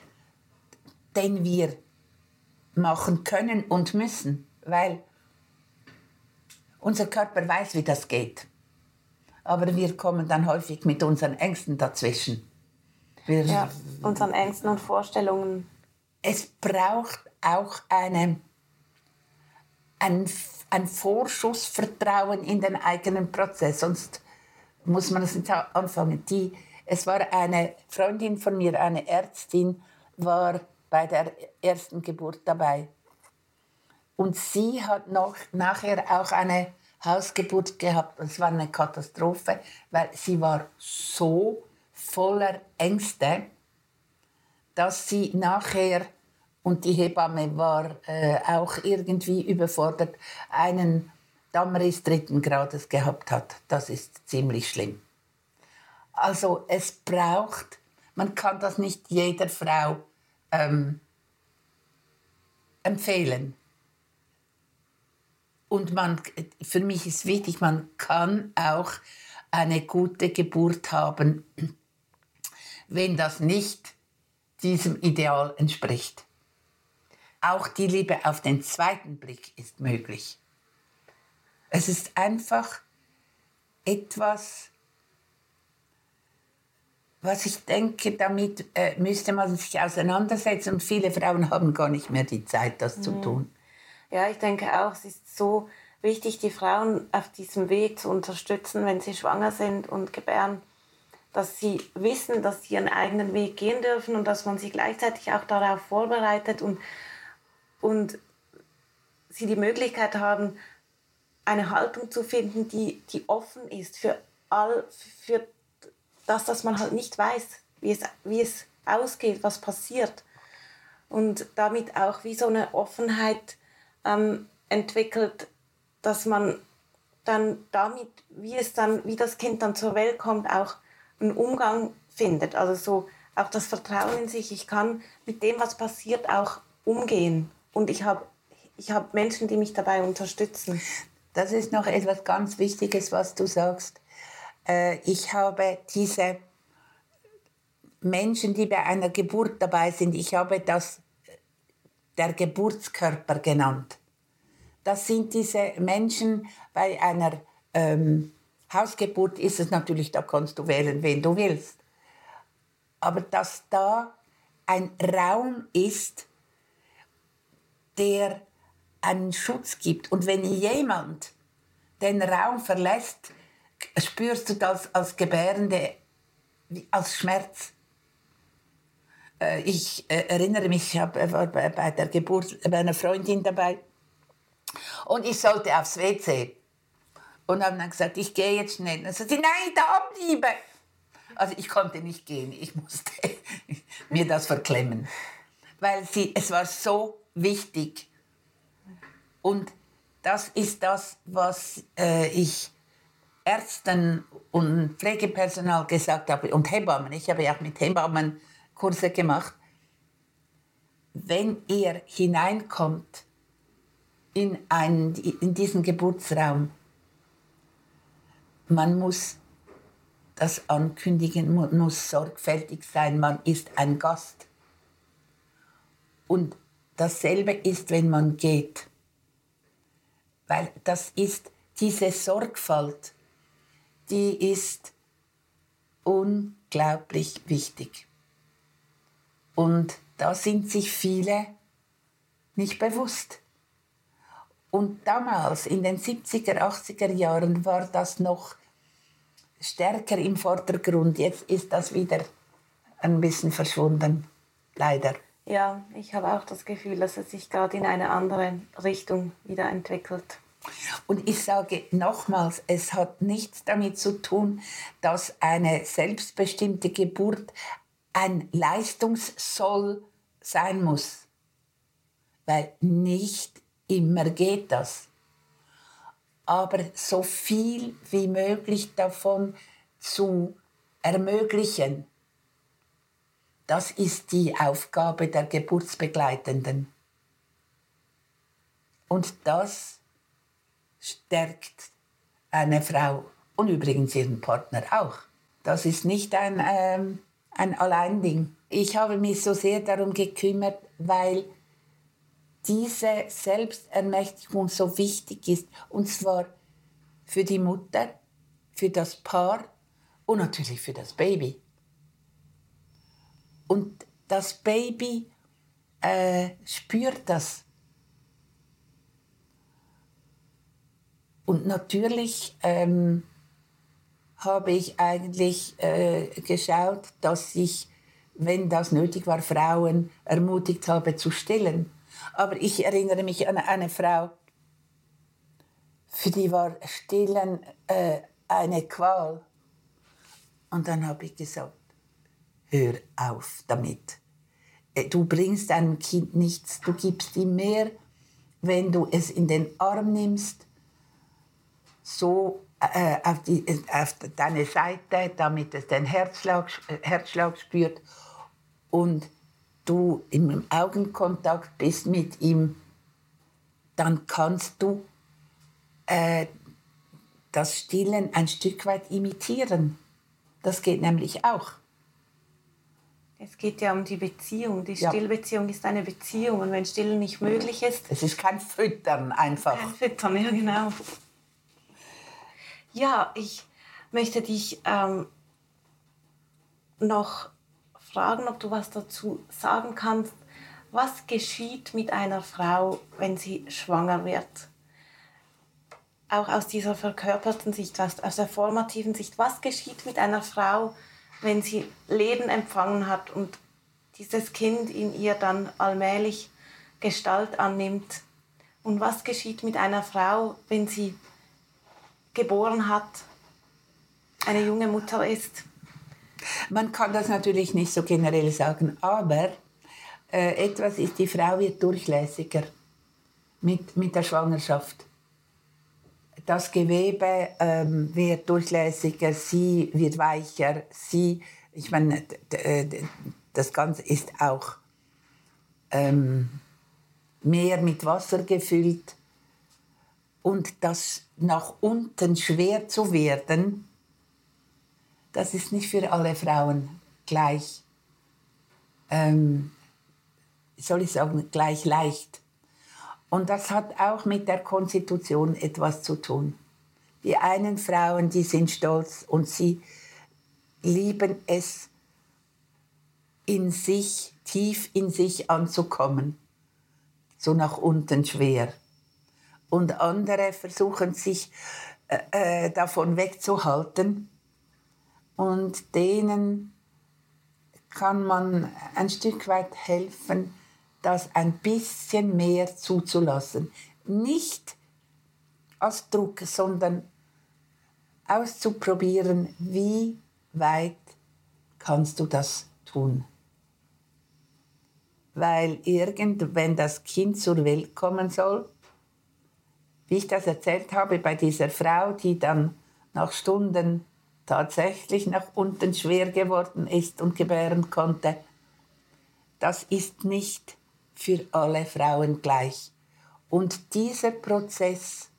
den wir machen können und müssen, weil unser Körper weiß, wie das geht. Aber wir kommen dann häufig mit unseren Ängsten dazwischen. Wir, ja, unseren Ängsten und Vorstellungen. Es braucht auch eine, ein, ein Vorschussvertrauen in den eigenen Prozess, sonst muss man es nicht anfangen. Die, es war eine Freundin von mir, eine Ärztin, war bei der ersten Geburt dabei. Und sie hat noch nachher auch eine Hausgeburt gehabt. Es war eine Katastrophe, weil sie war so voller Ängste, dass sie nachher, und die Hebamme war äh, auch irgendwie überfordert, einen Dammriss dritten Grades gehabt hat. Das ist ziemlich schlimm. Also es braucht, man kann das nicht jeder Frau ähm, empfehlen. Und man, für mich ist wichtig, man kann auch eine gute Geburt haben, wenn das nicht diesem Ideal entspricht. Auch die Liebe auf den zweiten Blick ist möglich. Es ist einfach etwas, was ich denke, damit äh, müsste man sich auseinandersetzen und viele Frauen haben gar nicht mehr die Zeit, das mhm. zu tun. Ja, ich denke auch, es ist so wichtig, die Frauen auf diesem Weg zu unterstützen, wenn sie schwanger sind und gebären, dass sie wissen, dass sie ihren eigenen Weg gehen dürfen und dass man sie gleichzeitig auch darauf vorbereitet und, und sie die Möglichkeit haben, eine Haltung zu finden, die, die offen ist für all, für das, dass man halt nicht weiß, wie es, wie es ausgeht, was passiert. Und damit auch wie so eine Offenheit ähm, entwickelt, dass man dann damit, wie es dann, wie das Kind dann zur Welt kommt, auch einen Umgang findet. Also so auch das Vertrauen in sich. Ich kann mit dem, was passiert, auch umgehen. Und ich habe ich hab Menschen, die mich dabei unterstützen. Das ist noch etwas ganz Wichtiges, was du sagst. Äh, ich habe diese Menschen, die bei einer Geburt dabei sind, ich habe das der Geburtskörper genannt. Das sind diese Menschen bei einer ähm, Hausgeburt ist es natürlich, da kannst du wählen, wen du willst. Aber dass da ein Raum ist, der einen Schutz gibt. Und wenn jemand den Raum verlässt, spürst du das als Gebärende, als Schmerz. Äh, ich äh, erinnere mich, ich war bei der Geburt einer Freundin dabei und ich sollte aufs WC. Und haben dann gesagt, ich gehe jetzt schnell. Dann sagte sie, nein, da bleibe. Also ich konnte nicht gehen, ich musste *laughs* mir das verklemmen. Weil sie, es war so wichtig. Und das ist das, was äh, ich Ärzten und Pflegepersonal gesagt habe und Hebammen. Ich habe ja auch mit Hebammen Kurse gemacht. Wenn ihr hineinkommt in, einen, in diesen Geburtsraum, man muss das ankündigen, man muss sorgfältig sein, man ist ein Gast. Und dasselbe ist, wenn man geht. Weil das ist diese Sorgfalt, die ist unglaublich wichtig. Und da sind sich viele nicht bewusst. Und damals, in den 70er, 80er Jahren, war das noch stärker im Vordergrund. Jetzt ist das wieder ein bisschen verschwunden, leider. Ja, ich habe auch das Gefühl, dass es sich gerade in eine andere Richtung wieder entwickelt. Und ich sage nochmals, es hat nichts damit zu tun, dass eine selbstbestimmte Geburt ein Leistungssoll sein muss. Weil nicht immer geht das. Aber so viel wie möglich davon zu ermöglichen, das ist die Aufgabe der Geburtsbegleitenden. Und das stärkt eine Frau und übrigens ihren Partner auch. Das ist nicht ein, ähm, ein Alleinding. Ich habe mich so sehr darum gekümmert, weil diese Selbstermächtigung so wichtig ist. Und zwar für die Mutter, für das Paar und natürlich für das Baby. Und das Baby äh, spürt das. Und natürlich ähm, habe ich eigentlich äh, geschaut, dass ich, wenn das nötig war, Frauen ermutigt habe zu stillen. Aber ich erinnere mich an eine Frau, für die war Stillen äh, eine Qual. Und dann habe ich gesagt, hör auf damit. Äh, du bringst deinem Kind nichts, du gibst ihm mehr, wenn du es in den Arm nimmst, so äh, auf, die, auf deine Seite, damit es den Herzschlag, äh, Herzschlag spürt und du im Augenkontakt bist mit ihm, dann kannst du äh, das Stillen ein Stück weit imitieren. Das geht nämlich auch. Es geht ja um die Beziehung. Die Stillbeziehung ist eine Beziehung und wenn Stillen nicht möglich ist. Es ist kein Füttern einfach. Kein Füttern, ja genau. Ja, ich möchte dich ähm, noch fragen, ob du was dazu sagen kannst. Was geschieht mit einer Frau, wenn sie schwanger wird? Auch aus dieser verkörperten Sicht, aus der formativen Sicht. Was geschieht mit einer Frau, wenn sie Leben empfangen hat und dieses Kind in ihr dann allmählich Gestalt annimmt? Und was geschieht mit einer Frau, wenn sie geboren hat, eine junge Mutter ist? Man kann das natürlich nicht so generell sagen, aber äh, etwas ist, die Frau wird durchlässiger mit, mit der Schwangerschaft. Das Gewebe ähm, wird durchlässiger, sie wird weicher, sie, ich meine, das Ganze ist auch ähm, mehr mit Wasser gefüllt. Und das nach unten schwer zu werden, das ist nicht für alle Frauen gleich, ähm, soll ich sagen, gleich leicht. Und das hat auch mit der Konstitution etwas zu tun. Die einen Frauen, die sind stolz und sie lieben es, in sich, tief in sich anzukommen. So nach unten schwer. und andere versuchen sich äh, äh davon wegzuhalten. Und denen kann man ein Stück weit helfen, das ein bisschen mehr zuzulassen. Nicht als Druck, sondern auszuprobieren, wie weit kannst du das tun. Weil irgend, wenn das Kind zur Welt kommen soll, wie ich das erzählt habe bei dieser Frau, die dann nach Stunden tatsächlich nach unten schwer geworden ist und gebären konnte, das ist nicht für alle Frauen gleich. Und dieser Prozess,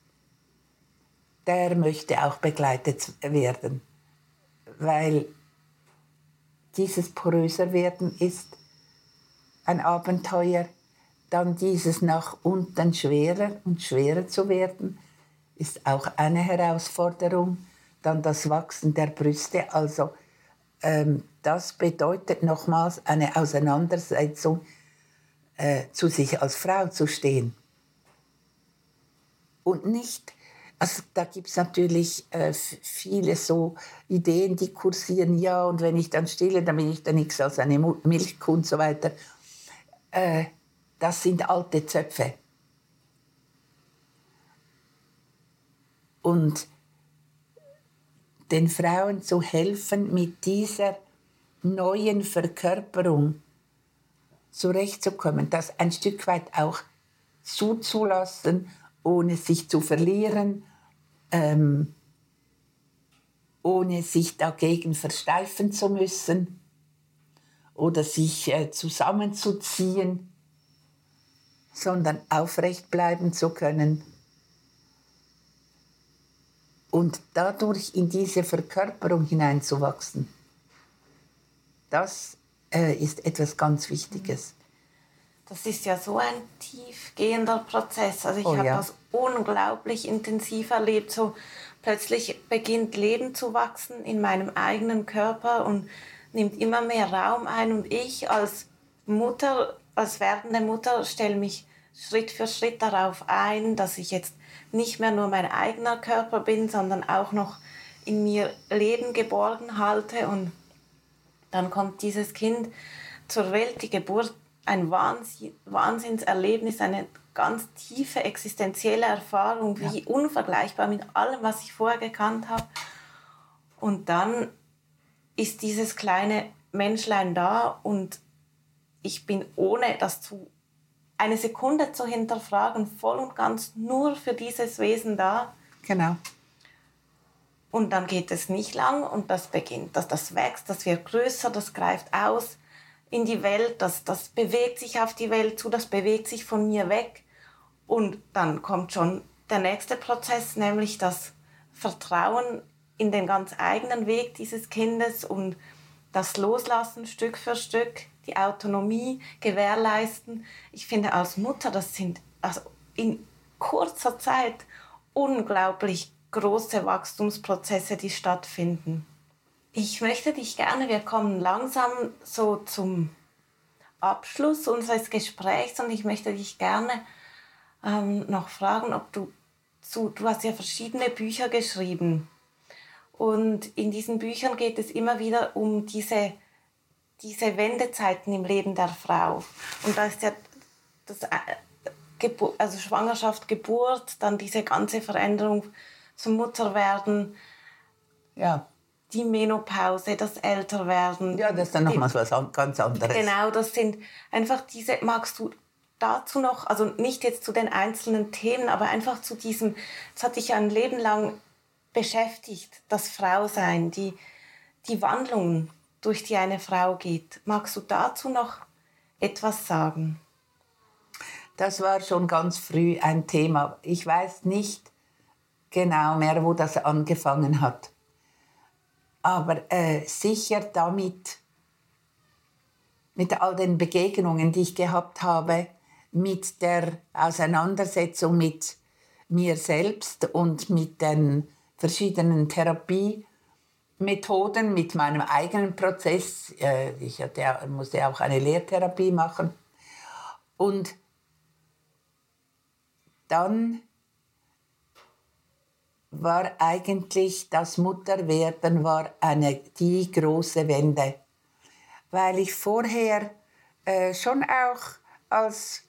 der möchte auch begleitet werden, weil dieses poröser werden ist ein Abenteuer, dann dieses nach unten schwerer und schwerer zu werden, ist auch eine Herausforderung. Dann das Wachsen der Brüste, also ähm, das bedeutet nochmals eine Auseinandersetzung äh, zu sich als Frau zu stehen. Und nicht, also da gibt es natürlich äh, viele so Ideen, die kursieren, ja, und wenn ich dann stille, dann bin ich dann nichts als eine Milchkuh und so weiter. Äh, das sind alte Zöpfe. Und den Frauen zu helfen, mit dieser neuen Verkörperung zurechtzukommen, das ein Stück weit auch zuzulassen, ohne sich zu verlieren, ähm, ohne sich dagegen versteifen zu müssen oder sich äh, zusammenzuziehen, sondern aufrecht bleiben zu können und dadurch in diese Verkörperung hineinzuwachsen. Das äh, ist etwas ganz Wichtiges. Das ist ja so ein tiefgehender Prozess. Also ich oh, habe ja. das unglaublich intensiv erlebt. So plötzlich beginnt Leben zu wachsen in meinem eigenen Körper und nimmt immer mehr Raum ein. Und ich als Mutter, als werdende Mutter, stelle mich Schritt für Schritt darauf ein, dass ich jetzt nicht mehr nur mein eigener Körper bin, sondern auch noch in mir Leben geborgen halte und dann kommt dieses Kind zur Welt, die Geburt, ein Wahnsinnserlebnis, eine ganz tiefe existenzielle Erfahrung, wie ja. unvergleichbar mit allem, was ich vorher gekannt habe. Und dann ist dieses kleine Menschlein da und ich bin ohne das zu eine Sekunde zu hinterfragen, voll und ganz nur für dieses Wesen da. Genau. Und dann geht es nicht lang und das beginnt, dass das wächst, das wird größer, das greift aus in die Welt, das, das bewegt sich auf die Welt zu, das bewegt sich von mir weg. Und dann kommt schon der nächste Prozess, nämlich das Vertrauen in den ganz eigenen Weg dieses Kindes und das Loslassen Stück für Stück, die Autonomie gewährleisten. Ich finde als Mutter, das sind also in kurzer Zeit unglaublich große Wachstumsprozesse, die stattfinden. Ich möchte dich gerne, wir kommen langsam so zum Abschluss unseres Gesprächs und ich möchte dich gerne ähm, noch fragen, ob du zu, du hast ja verschiedene Bücher geschrieben und in diesen Büchern geht es immer wieder um diese, diese Wendezeiten im Leben der Frau. Und da ist ja das, äh, also Schwangerschaft, Geburt, dann diese ganze Veränderung zum Mutterwerden. Ja. Die Menopause, das Älterwerden. Ja, das ist dann nochmal was ganz anderes. Genau, das sind einfach diese, magst du dazu noch, also nicht jetzt zu den einzelnen Themen, aber einfach zu diesem, das hatte ich ja ein Leben lang beschäftigt, das Frausein, die, die Wandlung, durch die eine Frau geht. Magst du dazu noch etwas sagen? Das war schon ganz früh ein Thema. Ich weiß nicht, genau mehr, wo das angefangen hat. Aber äh, sicher damit, mit all den Begegnungen, die ich gehabt habe, mit der Auseinandersetzung mit mir selbst und mit den verschiedenen Therapiemethoden, mit meinem eigenen Prozess. Äh, ich hatte, musste auch eine Lehrtherapie machen. Und dann war eigentlich das Mutterwerden war eine die große Wende, weil ich vorher äh, schon auch als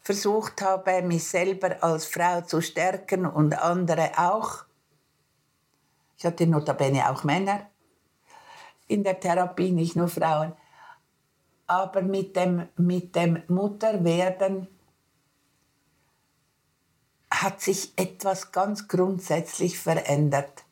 versucht habe, mich selber als Frau zu stärken und andere auch. Ich hatte notabene auch Männer in der Therapie, nicht nur Frauen. Aber mit dem, mit dem Mutterwerden hat sich etwas ganz grundsätzlich verändert.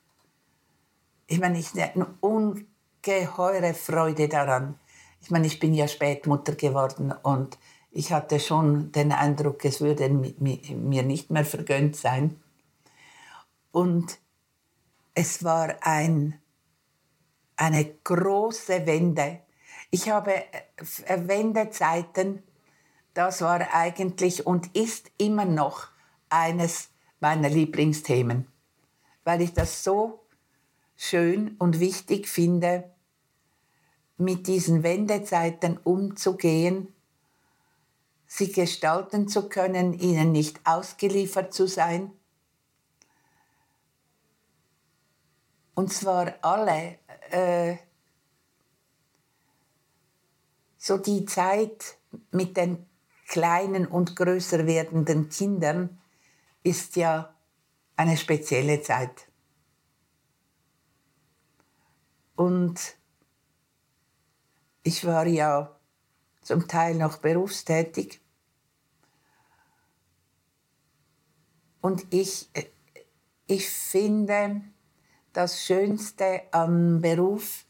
Ich meine, ich habe eine ungeheure Freude daran. Ich meine, ich bin ja spät Mutter geworden und ich hatte schon den Eindruck, es würde mir nicht mehr vergönnt sein. Und es war ein, eine große Wende. Ich habe äh, Wendezeiten, das war eigentlich und ist immer noch eines meiner Lieblingsthemen, weil ich das so schön und wichtig finde, mit diesen Wendezeiten umzugehen, sie gestalten zu können, ihnen nicht ausgeliefert zu sein. Und zwar alle, äh, so die Zeit mit den kleinen und größer werdenden Kindern ist ja eine spezielle Zeit. Und ich war ja zum Teil noch berufstätig. Und ich, ich finde, das Schönste am Beruf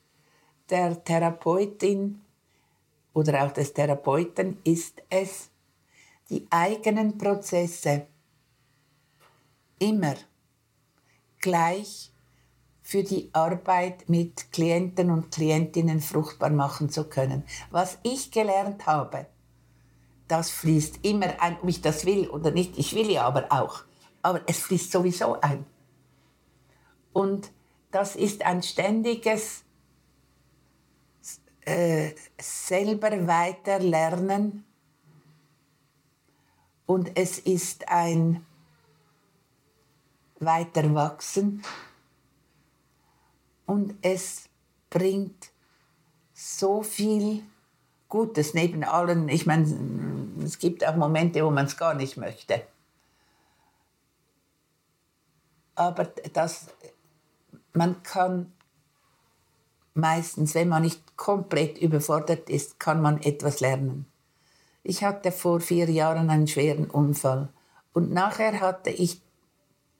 der Therapeutin oder auch des Therapeuten ist es, die eigenen Prozesse immer gleich für die Arbeit mit Klienten und Klientinnen fruchtbar machen zu können. Was ich gelernt habe, das fließt immer ein, ob ich das will oder nicht. Ich will ja aber auch. Aber es fließt sowieso ein. Und das ist ein ständiges äh, selber weiterlernen. Und es ist ein weiter wachsen und es bringt so viel Gutes neben allen. Ich meine, es gibt auch Momente, wo man es gar nicht möchte. Aber das, man kann meistens, wenn man nicht komplett überfordert ist, kann man etwas lernen. Ich hatte vor vier Jahren einen schweren Unfall und nachher hatte ich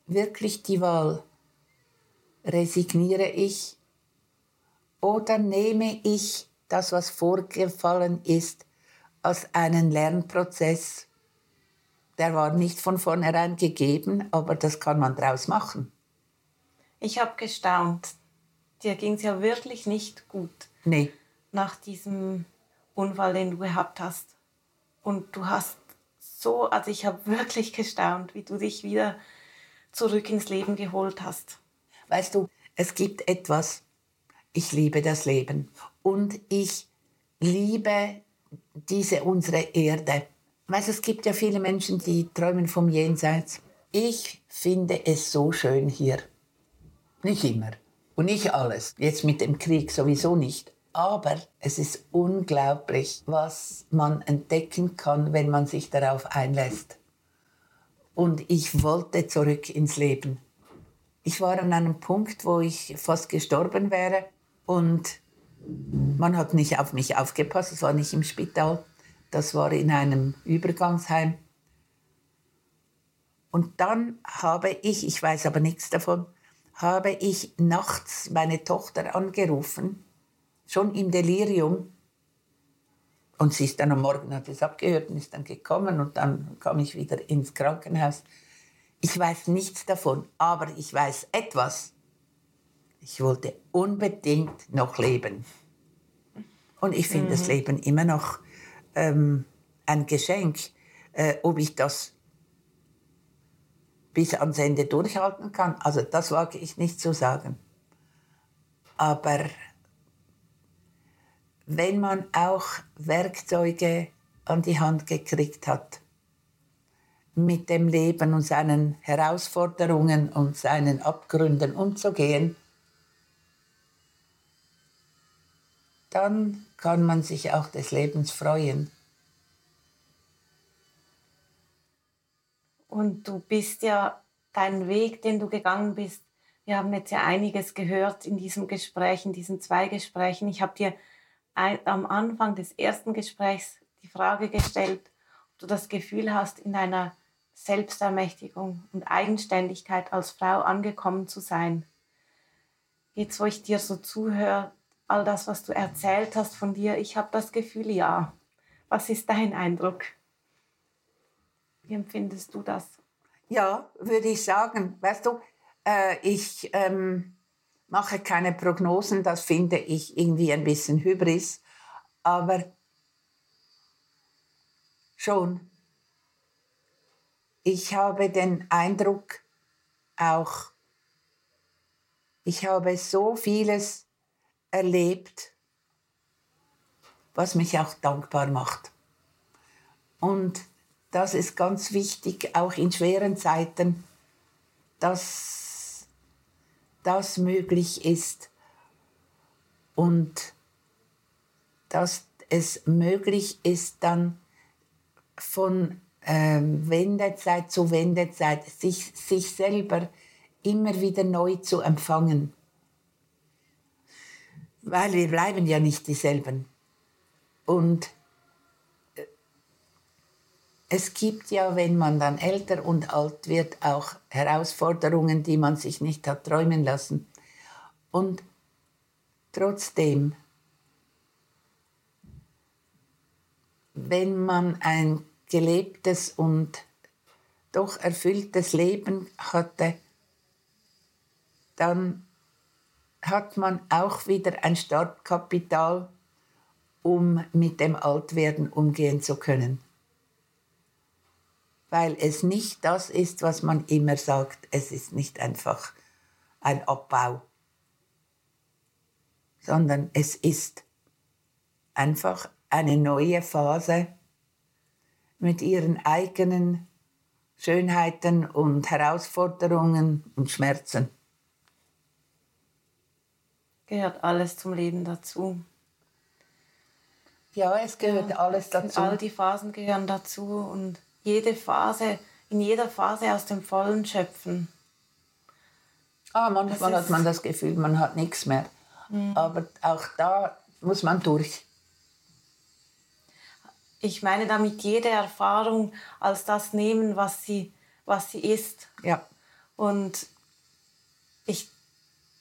wirklich die Wahl? Resigniere ich oder nehme ich das, was vorgefallen ist, als einen Lernprozess? Der war nicht von vornherein gegeben, aber das kann man daraus machen. Ich habe gestaunt. Dir ging es ja wirklich nicht gut. Nee. Nach diesem Unfall, den du gehabt hast. Und du hast so, also ich habe wirklich gestaunt, wie du dich wieder zurück ins Leben geholt hast? Weißt du, es gibt etwas, ich liebe das Leben und ich liebe diese unsere Erde. Weißt du, es gibt ja viele Menschen, die träumen vom Jenseits. Ich finde es so schön hier. Nicht immer und nicht alles. Jetzt mit dem Krieg sowieso nicht. Aber es ist unglaublich, was man entdecken kann, wenn man sich darauf einlässt und ich wollte zurück ins Leben. Ich war an einem Punkt, wo ich fast gestorben wäre und man hat nicht auf mich aufgepasst. Es war nicht im Spital, das war in einem Übergangsheim. Und dann habe ich, ich weiß aber nichts davon, habe ich nachts meine Tochter angerufen, schon im Delirium, und sie ist dann am Morgen, hat es abgehört und ist dann gekommen und dann kam ich wieder ins Krankenhaus. Ich weiß nichts davon, aber ich weiß etwas. Ich wollte unbedingt noch leben. Und ich finde mhm. das Leben immer noch ähm, ein Geschenk. Äh, ob ich das bis ans Ende durchhalten kann, also das wage ich nicht zu sagen. Aber wenn man auch Werkzeuge an die Hand gekriegt hat, mit dem Leben und seinen Herausforderungen und seinen Abgründen umzugehen, dann kann man sich auch des Lebens freuen. Und du bist ja deinen Weg, den du gegangen bist. Wir haben jetzt ja einiges gehört in diesem Gespräch, in diesen zwei Gesprächen. Ich habe dir ein, am Anfang des ersten Gesprächs die Frage gestellt, ob du das Gefühl hast, in deiner Selbstermächtigung und Eigenständigkeit als Frau angekommen zu sein. Jetzt, wo ich dir so zuhöre, all das, was du erzählt hast von dir, ich habe das Gefühl, ja. Was ist dein Eindruck? Wie empfindest du das? Ja, würde ich sagen. Weißt du, äh, ich ähm, mache keine Prognosen, das finde ich irgendwie ein bisschen Hybris, aber schon. Ich habe den Eindruck auch, ich habe so vieles erlebt, was mich auch dankbar macht. Und das ist ganz wichtig, auch in schweren Zeiten, dass das möglich ist und dass es möglich ist, dann von ähm, Wendezeit zu Wendezeit sich, sich selber immer wieder neu zu empfangen. Weil wir bleiben ja nicht dieselben. Und es gibt ja, wenn man dann älter und alt wird, auch Herausforderungen, die man sich nicht hat träumen lassen. Und trotzdem, wenn man ein gelebtes und doch erfülltes Leben hatte, dann hat man auch wieder ein Startkapital, um mit dem Altwerden umgehen zu können weil es nicht das ist, was man immer sagt. Es ist nicht einfach ein Abbau, sondern es ist einfach eine neue Phase mit ihren eigenen Schönheiten und Herausforderungen und Schmerzen. Gehört alles zum Leben dazu. Ja, es gehört ja, alles dazu. All die Phasen gehören dazu und jede Phase, in jeder Phase aus dem Vollen schöpfen. Ah, manchmal hat man das Gefühl, man hat nichts mehr. Mhm. Aber auch da muss man durch. Ich meine damit jede Erfahrung als das nehmen, was sie, was sie ist. Ja. Und ich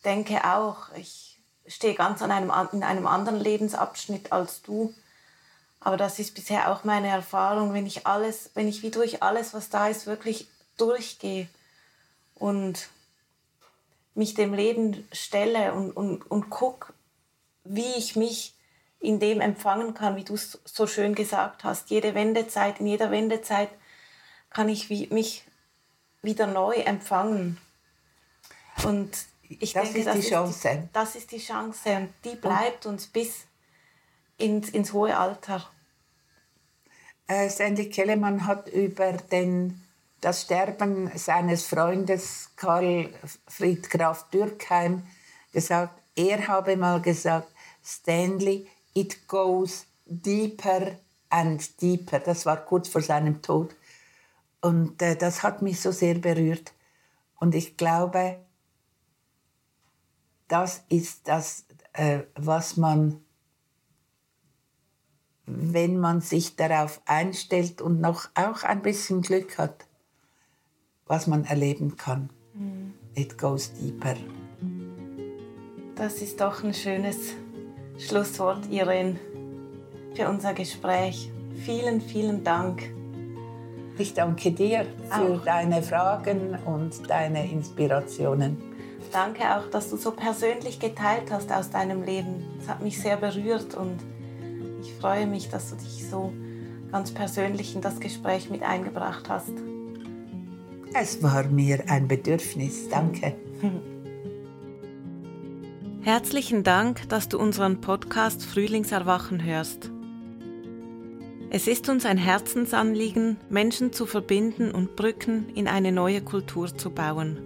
denke auch, ich stehe ganz an einem, in einem anderen Lebensabschnitt als du. Aber das ist bisher auch meine Erfahrung, wenn ich alles, wenn ich wie durch alles, was da ist, wirklich durchgehe und mich dem Leben stelle und, und, und gucke, wie ich mich in dem empfangen kann, wie du es so schön gesagt hast. Jede Wendezeit, in jeder Wendezeit kann ich wie, mich wieder neu empfangen. Und ich das denke, ist das, die Chance. Ist die, das ist die Chance und die bleibt uns bis ins, ins hohe Alter. Äh, Sandy Kellermann hat über den, das Sterben seines Freundes Karl Friedgraf Dürkheim gesagt, er habe mal gesagt, Stanley, it goes deeper and deeper. Das war kurz vor seinem Tod. Und äh, das hat mich so sehr berührt. Und ich glaube, das ist das, äh, was man wenn man sich darauf einstellt und noch auch ein bisschen Glück hat, was man erleben kann. Mhm. It goes deeper. Das ist doch ein schönes Schlusswort, Irene, für unser Gespräch. Vielen, vielen Dank. Ich danke dir für auch. deine Fragen und deine Inspirationen. Danke auch, dass du so persönlich geteilt hast aus deinem Leben. Es hat mich sehr berührt und freue mich, dass du dich so ganz persönlich in das Gespräch mit eingebracht hast. Es war mir ein Bedürfnis. Danke. *laughs* Herzlichen Dank, dass du unseren Podcast Frühlingserwachen hörst. Es ist uns ein Herzensanliegen, Menschen zu verbinden und Brücken in eine neue Kultur zu bauen.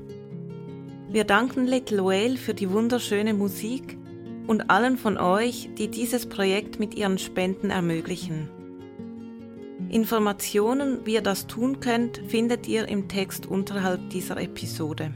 Wir danken Little Whale für die wunderschöne Musik und allen von euch, die dieses Projekt mit ihren Spenden ermöglichen. Informationen, wie ihr das tun könnt, findet ihr im Text unterhalb dieser Episode.